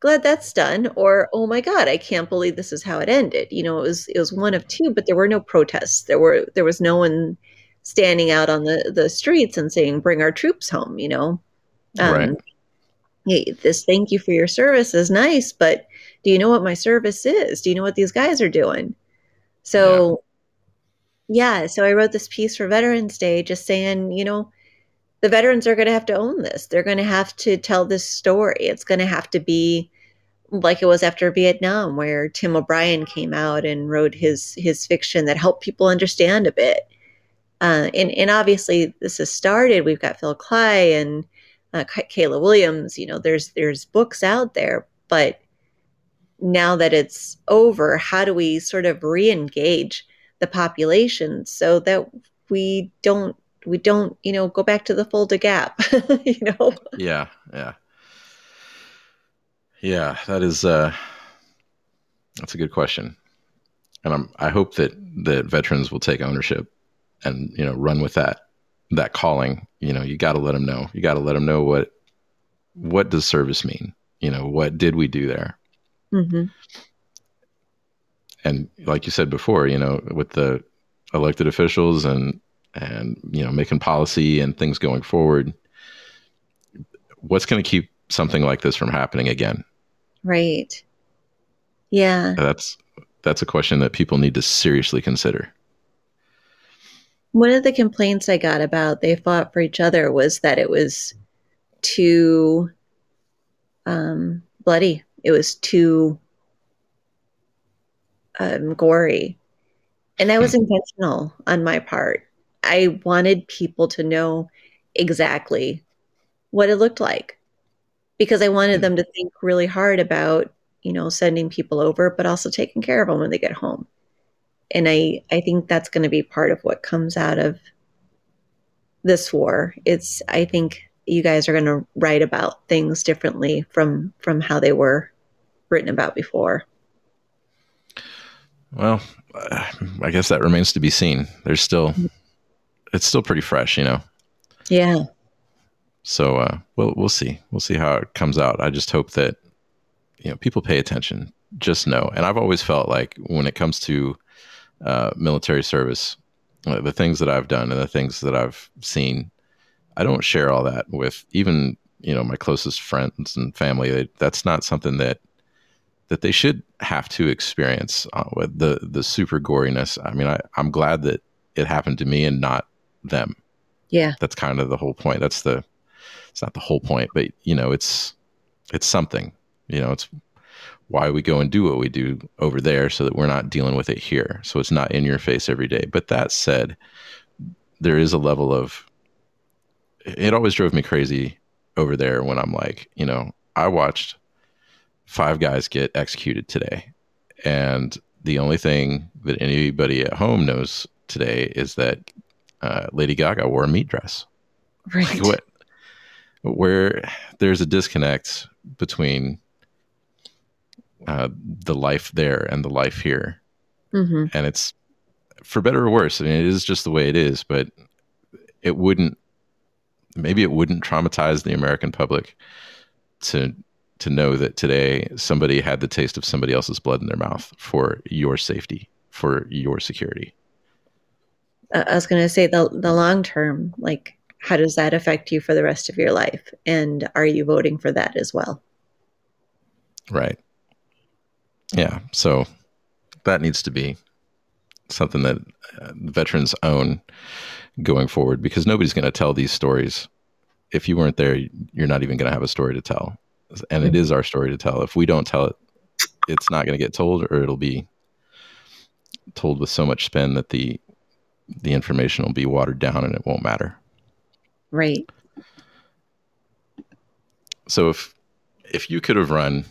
glad that's done or oh my god i can't believe this is how it ended. You know it was it was one of two but there were no protests. There were there was no one standing out on the the streets and saying bring our troops home you know um, right. Hey, this thank you for your service is nice but do you know what my service is? Do you know what these guys are doing? So, yeah, so I wrote this piece for Veterans Day just saying, you know, the veterans are going to have to own this. They're going to have to tell this story. It's going to have to be like it was after Vietnam, where Tim O'Brien came out and wrote his his fiction that helped people understand a bit. Uh, and and obviously this has started. We've got Phil Klay and uh, Kayla Williams. You know, there's there's books out there, but now that it's over, how do we sort of re-engage the population so that we don't we don't you know go back to the Fulda Gap? you know? Yeah, yeah, yeah. That is uh, that's a good question, and I'm I hope that that veterans will take ownership and you know run with that that calling you know you got to let them know. You got to let them know what what does service mean? You know what did we do there? Hmm and like you said before you know with the elected officials and and you know making policy and things going forward what's going to keep something like this from happening again? Right. Yeah. that's that's a question that people need to seriously consider One of the complaints I got about they fought for each other was that it was too um, bloody. It was too um, gory. And that was intentional on my part. I wanted people to know exactly what it looked like because I wanted them to think really hard about, you know, sending people over, but also taking care of them when they get home. And I, I think that's going to be part of what comes out of this war. It's, I think you guys are going to write about things differently from, from how they were written about before. well i guess that remains to be seen there's still it's still pretty fresh you know Yeah. So uh, we'll we'll see. We'll see how it comes out. I just hope that you know people pay attention. Just know, and I've always felt like when it comes to uh, military service, uh, the things that I've done and the things that I've seen, I don't share all that with even you know my closest friends and family. They, that's not something that that they should have to experience uh, with the the super goriness. I mean, I, I'm glad that it happened to me and not them Yeah. that's kind of the whole point that's the it's not the whole point but you know it's it's something you know it's why we go and do what we do over there so that we're not dealing with it here. So it's not in your face every day. But that said there is a level of it always drove me crazy over there when i'm like you know i watched five guys get executed today. And the only thing that anybody at home knows today is that uh, lady gaga wore a meat dress. Right. like what? Where there's a disconnect between uh, the life there and the life here hmm and it's for better or worse i mean it is just the way it is but it wouldn't maybe it wouldn't traumatize the american public to to know that today somebody had the taste of somebody else's blood in their mouth for your safety for your security I I was going to say the the long term, like how does that affect you for the rest of your life, and are you voting for that as well? Right. Yeah. So that needs to be something that uh, veterans own going forward because nobody's going to tell these stories. If you weren't there, you're not even going to have a story to tell. And it is our story to tell. If we don't tell it, it's not going to get told or it'll be told with so much spin that the the information will be watered down and it won't matter. Right. So if if you could have run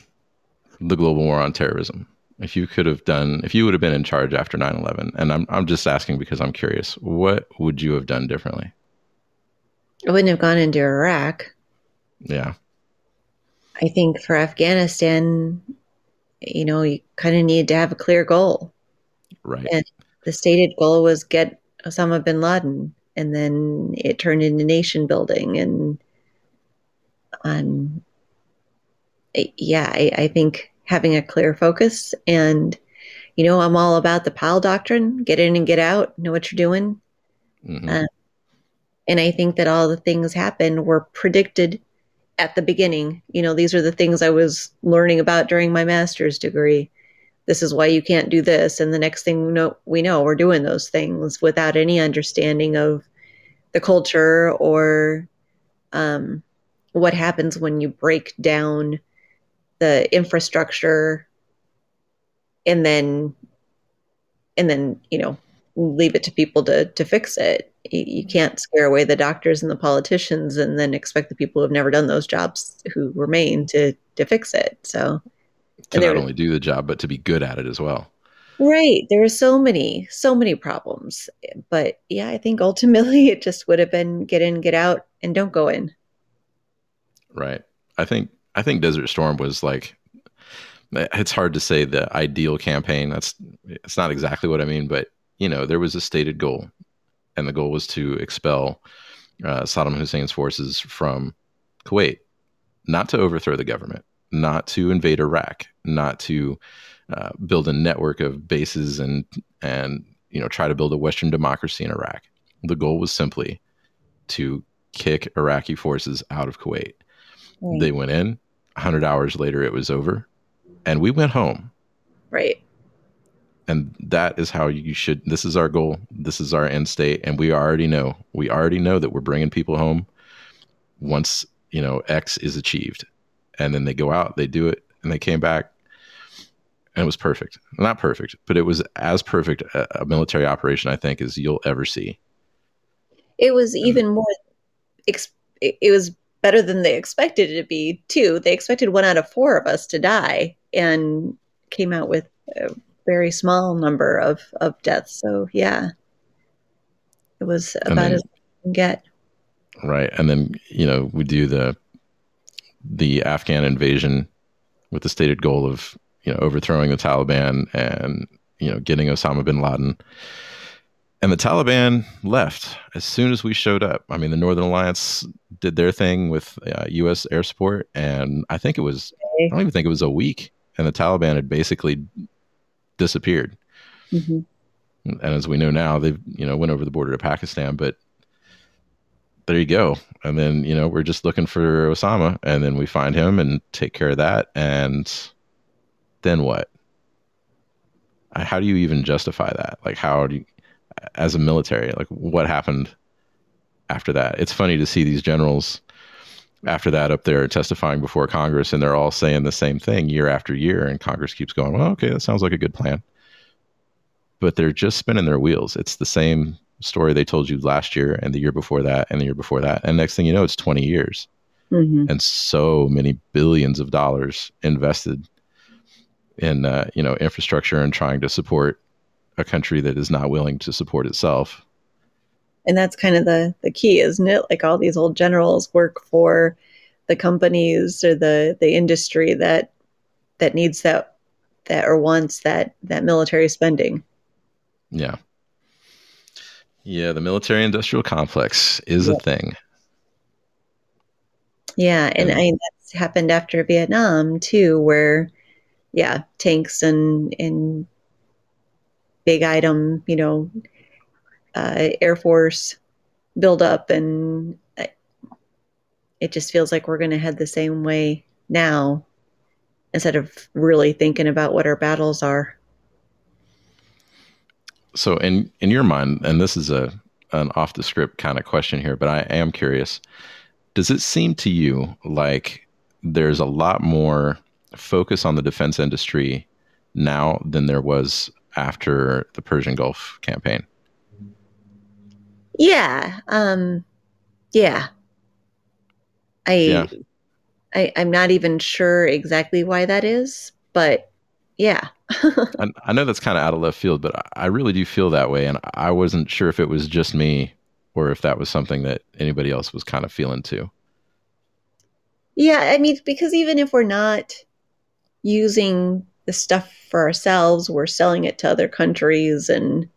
the global war on terrorism, if you could have done if you would have been in charge after 9/11 and I'm I'm just asking because I'm curious, what would you have done differently? I wouldn't have gone into Iraq. Yeah. I think for Afghanistan, you know, you kind of need to have a clear goal. Right. And the stated goal was get Osama bin Laden, and then it turned into nation building. And um, yeah, I, I think having a clear focus and, you know, I'm all about the Powell doctrine get in and get out, know what you're doing. Mhm. Uh, And I think that all the things happened were predicted at the beginning. You know, these are the things I was learning about during my master's degree. This is why you can't do this. And the next thing we know, we know we're doing those things without any understanding of the culture or um, what happens when you break down the infrastructure and then and then you know leave it to people to to fix it. You, you can't scare away the doctors and the politicians and then expect the people who have never done those jobs who remain to to fix it. So to not only do the job but to be good at it as well. Right. There are so many so many problems. But yeah i think ultimately it just would have been get in get out and don't go in. Right. I think i think desert storm was like it's hard to say the ideal campaign. That's it's not exactly what i mean but you know there was a stated goal and the goal was to expel uh, saddam hussein's forces from kuwait. Not to overthrow the government not to invade iraq not to uh, build a network of bases and and you know try to build a western democracy in iraq. The goal was simply to kick iraqi forces out of kuwait right. they mm. went in 100 hours later it was over and we went home. Right. And that is how you should. This is our goal. This is our end state, and we already know. We already know that we're bringing people home once you know X is achieved, and then they go out, they do it, and they came back, and it was perfect. Not perfect, but it was as perfect a, a military operation I think as you'll ever see. It was even more. It was better than they expected it to be too. They expected one out of four of us to die, and came out with a very small number of of deaths. So yeah, it was about then, as can get. Right, and then you know we do the the Afghan invasion with the stated goal of you know overthrowing the Taliban and you know getting Osama bin Laden and the Taliban left as soon as we showed up. I mean, the Northern Alliance did their thing with uh, U.S. air support, and I think it was I don't even think it was a week, and the Taliban had basically disappeared. Mm-hmm. And as we know now, they've you know went over the border to Pakistan, but there you go. And then you know we're just looking for Osama, and then we find him and take care of that, and then what? How do you even justify that? Like, how do you? As a military? Like what happened after that? It's funny to see these generals after that up there testifying before Congress and they're all saying the same thing year after year and Congress keeps going, "Well, okay, that sounds like a good plan." But they're just spinning their wheels. It's the same story they told you last year and the year before that and the year before that. And next thing you know, it's 20 years. Mm-hmm. And so many billions of dollars invested in uh, you know infrastructure and trying to support a country that is not willing to support itself. And that's kind of the the key, isn't it? Like all these old generals work for the companies or the the industry that that needs that that or wants that that military spending. Yeah. Yeah, the military industrial complex is yeah. a thing. Yeah, and, and I that's happened after Vietnam too, where yeah, tanks and and big item, you know, uh, Air Force buildup, and it just feels like we're going to head the same way now instead of really thinking about what our battles are. So, in in your mind, and this is a an off the script kind of question here, but I am curious. Does it seem to you like there's a lot more focus on the defense industry now than there was after the Persian Gulf campaign. Yeah. Um, yeah. I, yeah. I, I'm not even sure exactly why that is, but yeah. I, I, know that's kind of out of left field, but I really do feel that way. And I wasn't sure if it was just me or if that was something that anybody else was kind of feeling too. Yeah. I mean, because even if we're not using the stuff for ourselves, we're selling it to other countries, and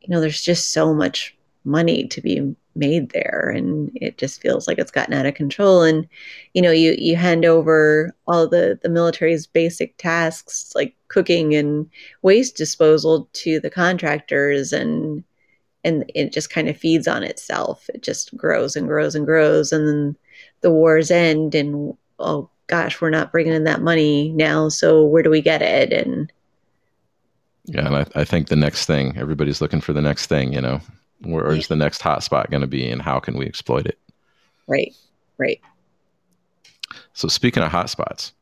you know, there's just so much money to be made there, and it just feels like it's gotten out of control. And you know, you you hand over all the the military's basic tasks like cooking and waste disposal to the contractors, and and it just kind of feeds on itself. It just grows and grows and grows, and then the war's end and oh gosh we're not bringing in that money now so where do we get it and Yeah, and I, I think the next thing everybody's looking for the next thing. You know, where is the next hot spot going to be, and how can we exploit it? right right So speaking of hotspots,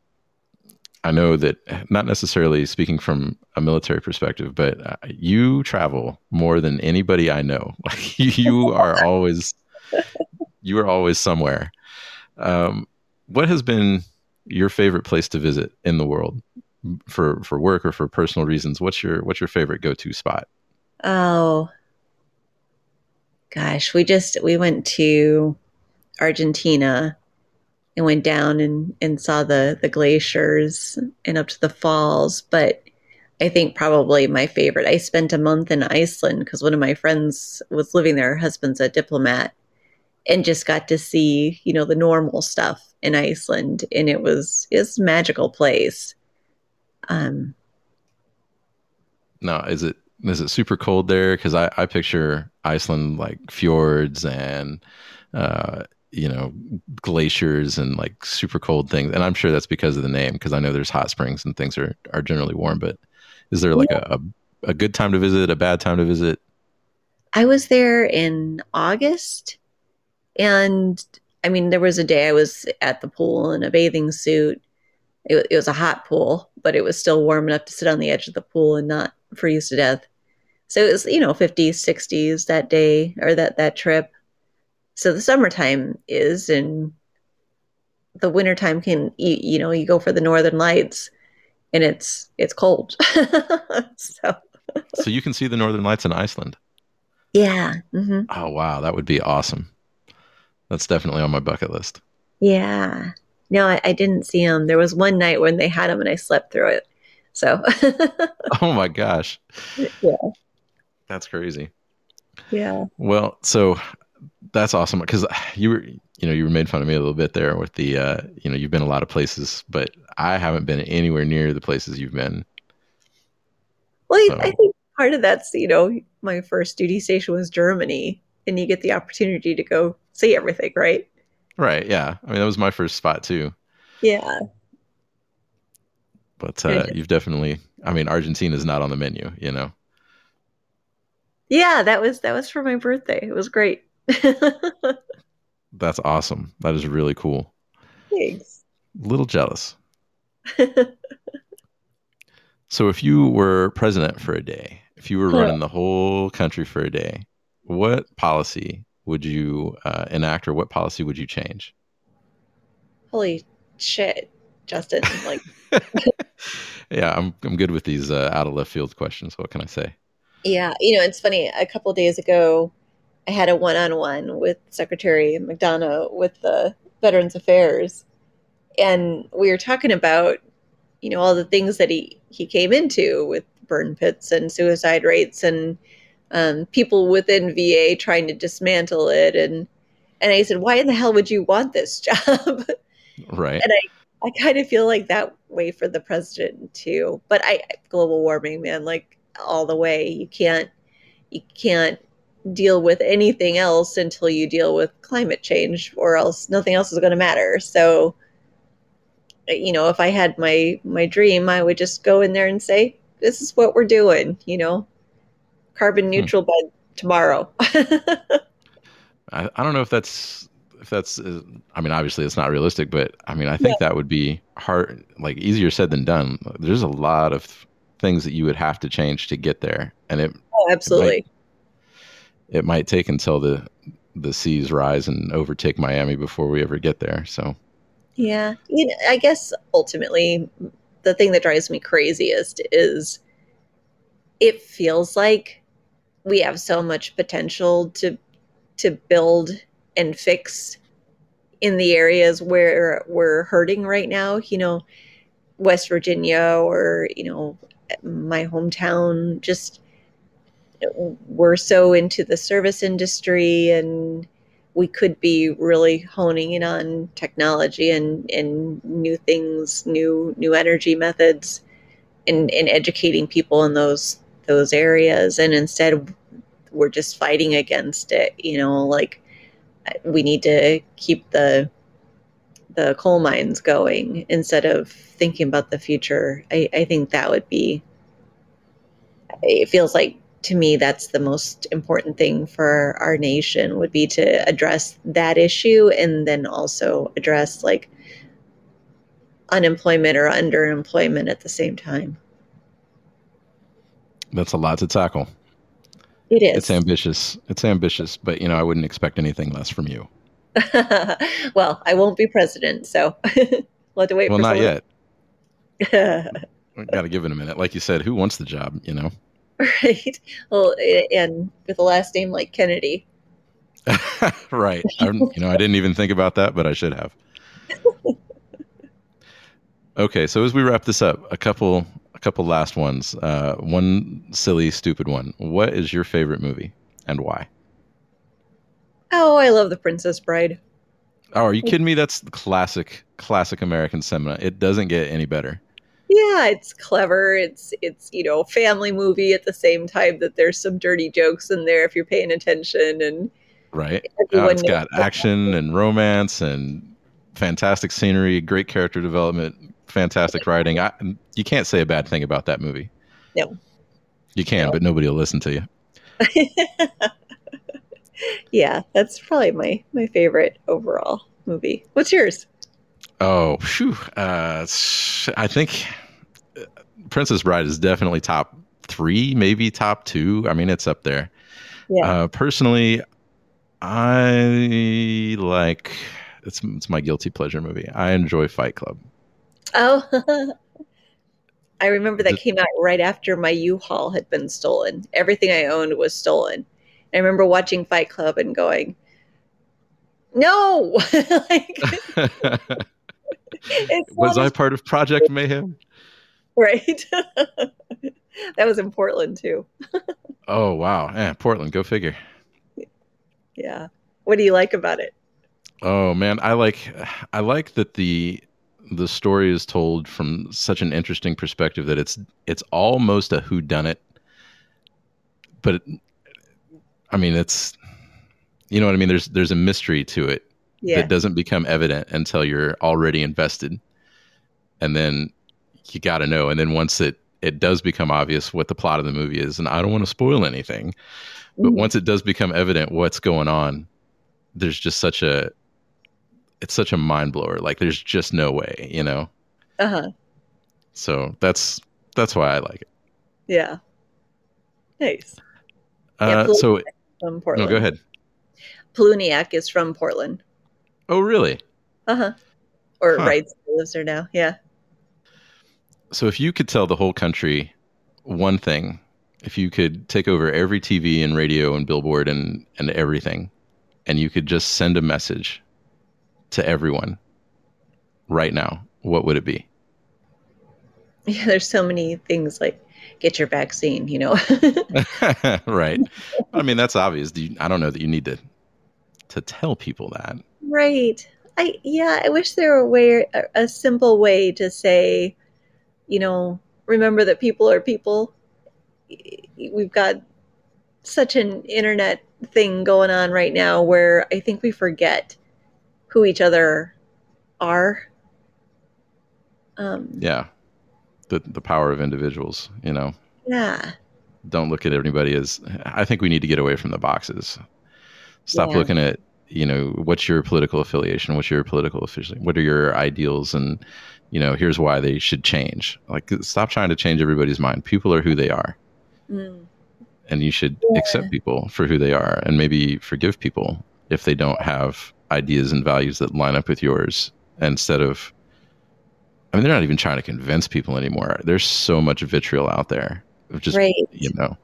I know that not necessarily speaking from a military perspective, but uh, you travel more than anybody I know. You are always, you are always somewhere. Um, what has been your favorite place to visit in the world for for work or for personal reasons? What's your what's your favorite go to spot? oh gosh we just we went to argentina and went down and and saw the the glaciers and up to the falls but i think probably my favorite i spent a month in iceland because one of my friends was living there her husband's a diplomat and just got to see you know the normal stuff in iceland and it was it's magical place um Now, is it is it super cold there? Because I, I picture Iceland like fjords and uh, you know glaciers and like super cold things, and I'm sure that's because of the name. Because I know there's hot springs and things are are generally warm. But is there like a, a a good time to visit, a bad time to visit? I was there in August, and I mean, there was a day I was at the pool in a bathing suit. It, it was a hot pool, but it was still warm enough to sit on the edge of the pool and not freeze to death. So it was, you know, 50s, 60s that day or that that trip. So the summertime is, and the wintertime can, you, you know, you go for the northern lights, and it's it's cold. so so you can see the northern lights in Iceland. yeah, hmm Oh wow, that would be awesome. That's definitely on my bucket list. Yeah. No, I, I didn't see them. There was one night when they had them and I slept through it. So, Oh my gosh, yeah. that's crazy. Yeah. Well, so that's awesome because you were, you know, you were made fun of me a little bit there with the, uh, you know, you've been a lot of places, but I haven't been anywhere near the places you've been. Well, So- I think part of that's, you know, my first duty station was Germany and you get the opportunity to go see everything, right? Right? Yeah. I mean, that was my first spot too. Yeah. But uh, you've definitely, I mean, Argentina is not on the menu. You know. Yeah, that was that was for my birthday. It was great. That's awesome. That is really cool. Thanks. little jealous. So, if you were president for a day, if you were running the whole country for a day, what policy would you uh, enact, or what policy would you change? Holy shit, Justin. Like yeah, I'm I'm good with these uh, out of left field questions. What can I say? Yeah, you know, it's funny. A couple days ago, I had a one-on-one with Secretary McDonough with the Veterans Affairs, and we were talking about, you know, all the things that he he came into with burn pits and suicide rates and um, people within VA trying to dismantle it, and and I said, why in the hell would you want this job? Right. And I, I kind of feel like that way for the president too. But I global warming, man, like all the way. You can't you can't deal with anything else until you deal with climate change or else nothing else is going to matter. So you know, if I had my my dream, I would just go in there and say, this is what we're doing, you know. Carbon neutral by tomorrow. I, I don't know if that's if that's uh, I mean obviously it's not realistic, but I mean I think that would be hard like easier said than done. There's a lot of things that you would have to change to get there, and it oh, absolutely. it might take until the the seas rise and overtake Miami before we ever get there. So Yeah. You know, I guess ultimately the thing that drives me craziest is it feels like we have so much potential to to build and fix in the areas where we're hurting right now, you know, West Virginia or, you know, my hometown just we're so into the service industry and we could be really honing in on technology and, and new things, new new energy methods, and, and educating people in those those areas. And instead, we're just fighting against it. You know, like we need to keep the the coal mines going instead of thinking about the future. I, I think that would be. It feels like to me that's the most important thing for our nation would be to address that issue and then also address like unemployment or underemployment at the same time. That's a lot to tackle. It is. It's ambitious. It's ambitious, but you know, I wouldn't expect anything less from you. well, I won't be president, so we'll have to wait Well, for not someone- yet. We got to give it a minute. Like you said, who wants the job? You know. right? Well, and with a last name like Kennedy. right. I, you know, I didn't even think about that, but I should have. Okay, so as we wrap this up, a couple, couple last ones. Uh, one silly, stupid one. What is your favorite movie and why? Oh, I love The Princess Bride. Oh, are you kidding me? That's classic, classic American cinema. It doesn't get any better. Yeah, it's clever. It's it's you know family movie at the same time that there's some dirty jokes in there if you're paying attention and Right. Everyone it's got action and romance and fantastic scenery, great character development, fantastic writing. I, you can't say a bad thing about that movie. No. You can, No. but nobody will listen to you. yeah, that's probably my my favorite overall movie. What's yours? Oh, phew. Uh, I think uh, Princess Bride is definitely top three, maybe top two. I mean, it's up there. Yeah. Uh, personally, I like it's it's my guilty pleasure movie. I enjoy Fight Club. Oh, I remember that came out right after my U-Haul had been stolen. Everything I owned was stolen. I remember watching Fight Club and going, "No!" like, Was I part of Project Mayhem? right? that was in Portland too. Oh wow, yeah, Portland, go figure. Yeah. What do you like about it? Oh man, I like I like that the the story is told from such an interesting perspective that it's it's almost a who done it. But it, I mean it's you know what I mean there's there's a mystery to it Yeah. that doesn't become evident until you're already invested. And then you got to know and then once it it does become obvious what the plot of the movie is and I don't want to spoil anything but Mhm. once it does become evident what's going on there's just such a it's such a mind blower like there's just no way you know Uh-huh. so that's that's why i like it Yeah. Nice. Uh, Pul- so From no go ahead Pluniak is from Portland. oh really Uh-huh. Or Huh. Still lives there now. Yeah. so if you could tell the whole country one thing if you could take over every tv and radio and billboard and and everything and you could just send a message to everyone right now what would it be Yeah, there's so many things like get your vaccine, you know. right. I mean, that's obvious. Do you, I don't know that you need to to tell people that. right. I yeah, I wish there were a way a, a simple way to say, you know, remember that people are people. We've got such an internet thing going on right now where I think we forget who each other are. Um, Yeah. The the power of individuals, you know. yeah. Don't look at everybody as I think we need to get away from the boxes. Stop Yeah. looking at, you know, what's your political affiliation, what's your political affiliation, what are your ideals and you know, here's why they should change. Like stop trying to change everybody's mind. People are who they are. Mm. and you should Yeah. accept people for who they are and maybe forgive people if they don't have ideas and values that line up with yours instead of I mean they're not even trying to convince people anymore. There's so much vitriol out there of just right. you know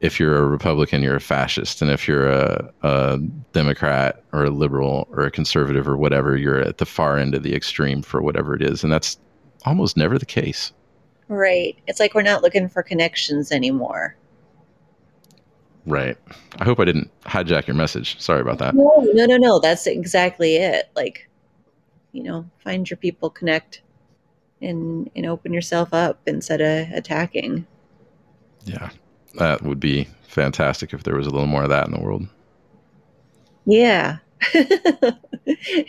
if you're a Republican, you're a fascist, and if you're a, a Democrat or a liberal or a conservative or whatever, you're at the far end of the extreme for whatever it is, and that's almost never the case. Right. It's like we're not looking for connections anymore. Right. I hope I didn't hijack your message. Sorry about that. No, no, no, no. That's exactly it. Like, you know, find your people, connect, and and open yourself up instead of attacking. Yeah, that would be fantastic if there was a little more of that in the world. Yeah,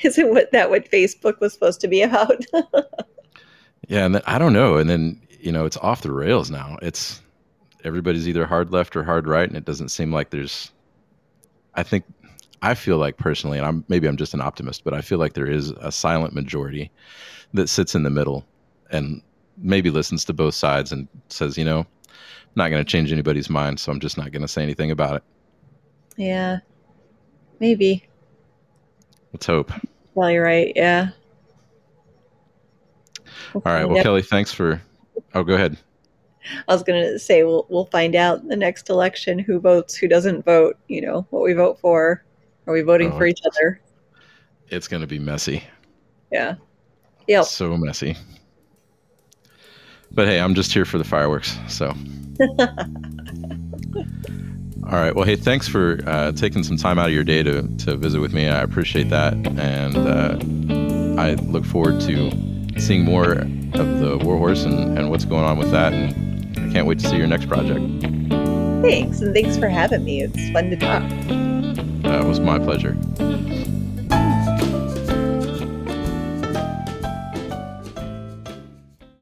Isn't what that what Facebook was supposed to be about? yeah, and then, I don't know. And then you know, it's off the rails now. It's everybody's either hard left or hard right, and it doesn't seem like there's. I think I feel like personally, and I'm maybe I'm just an optimist, but I feel like there is a silent majority that sits in the middle and maybe listens to both sides and says, you know, I'm not going to change anybody's mind, so I'm just not going to say anything about it. Yeah, maybe. Let's hope. Well, you're right. Yeah. All right. Well, Kelly, thanks for. Oh, go ahead. I was going to say we'll we'll find out the next election who votes, who doesn't vote. You know what we vote for. Are we voting oh, for each other? It's going to be messy. Yeah. Yep. So messy. But hey, I'm just here for the fireworks. So. All right. Well, hey, thanks for uh, taking some time out of your day to, to visit with me. I appreciate that. And uh, I look forward to seeing more of the Warhorse and, and what's going on with that. And can't wait to see your next project. Thanks. And thanks for having me. It's fun to talk. Uh, it was my pleasure.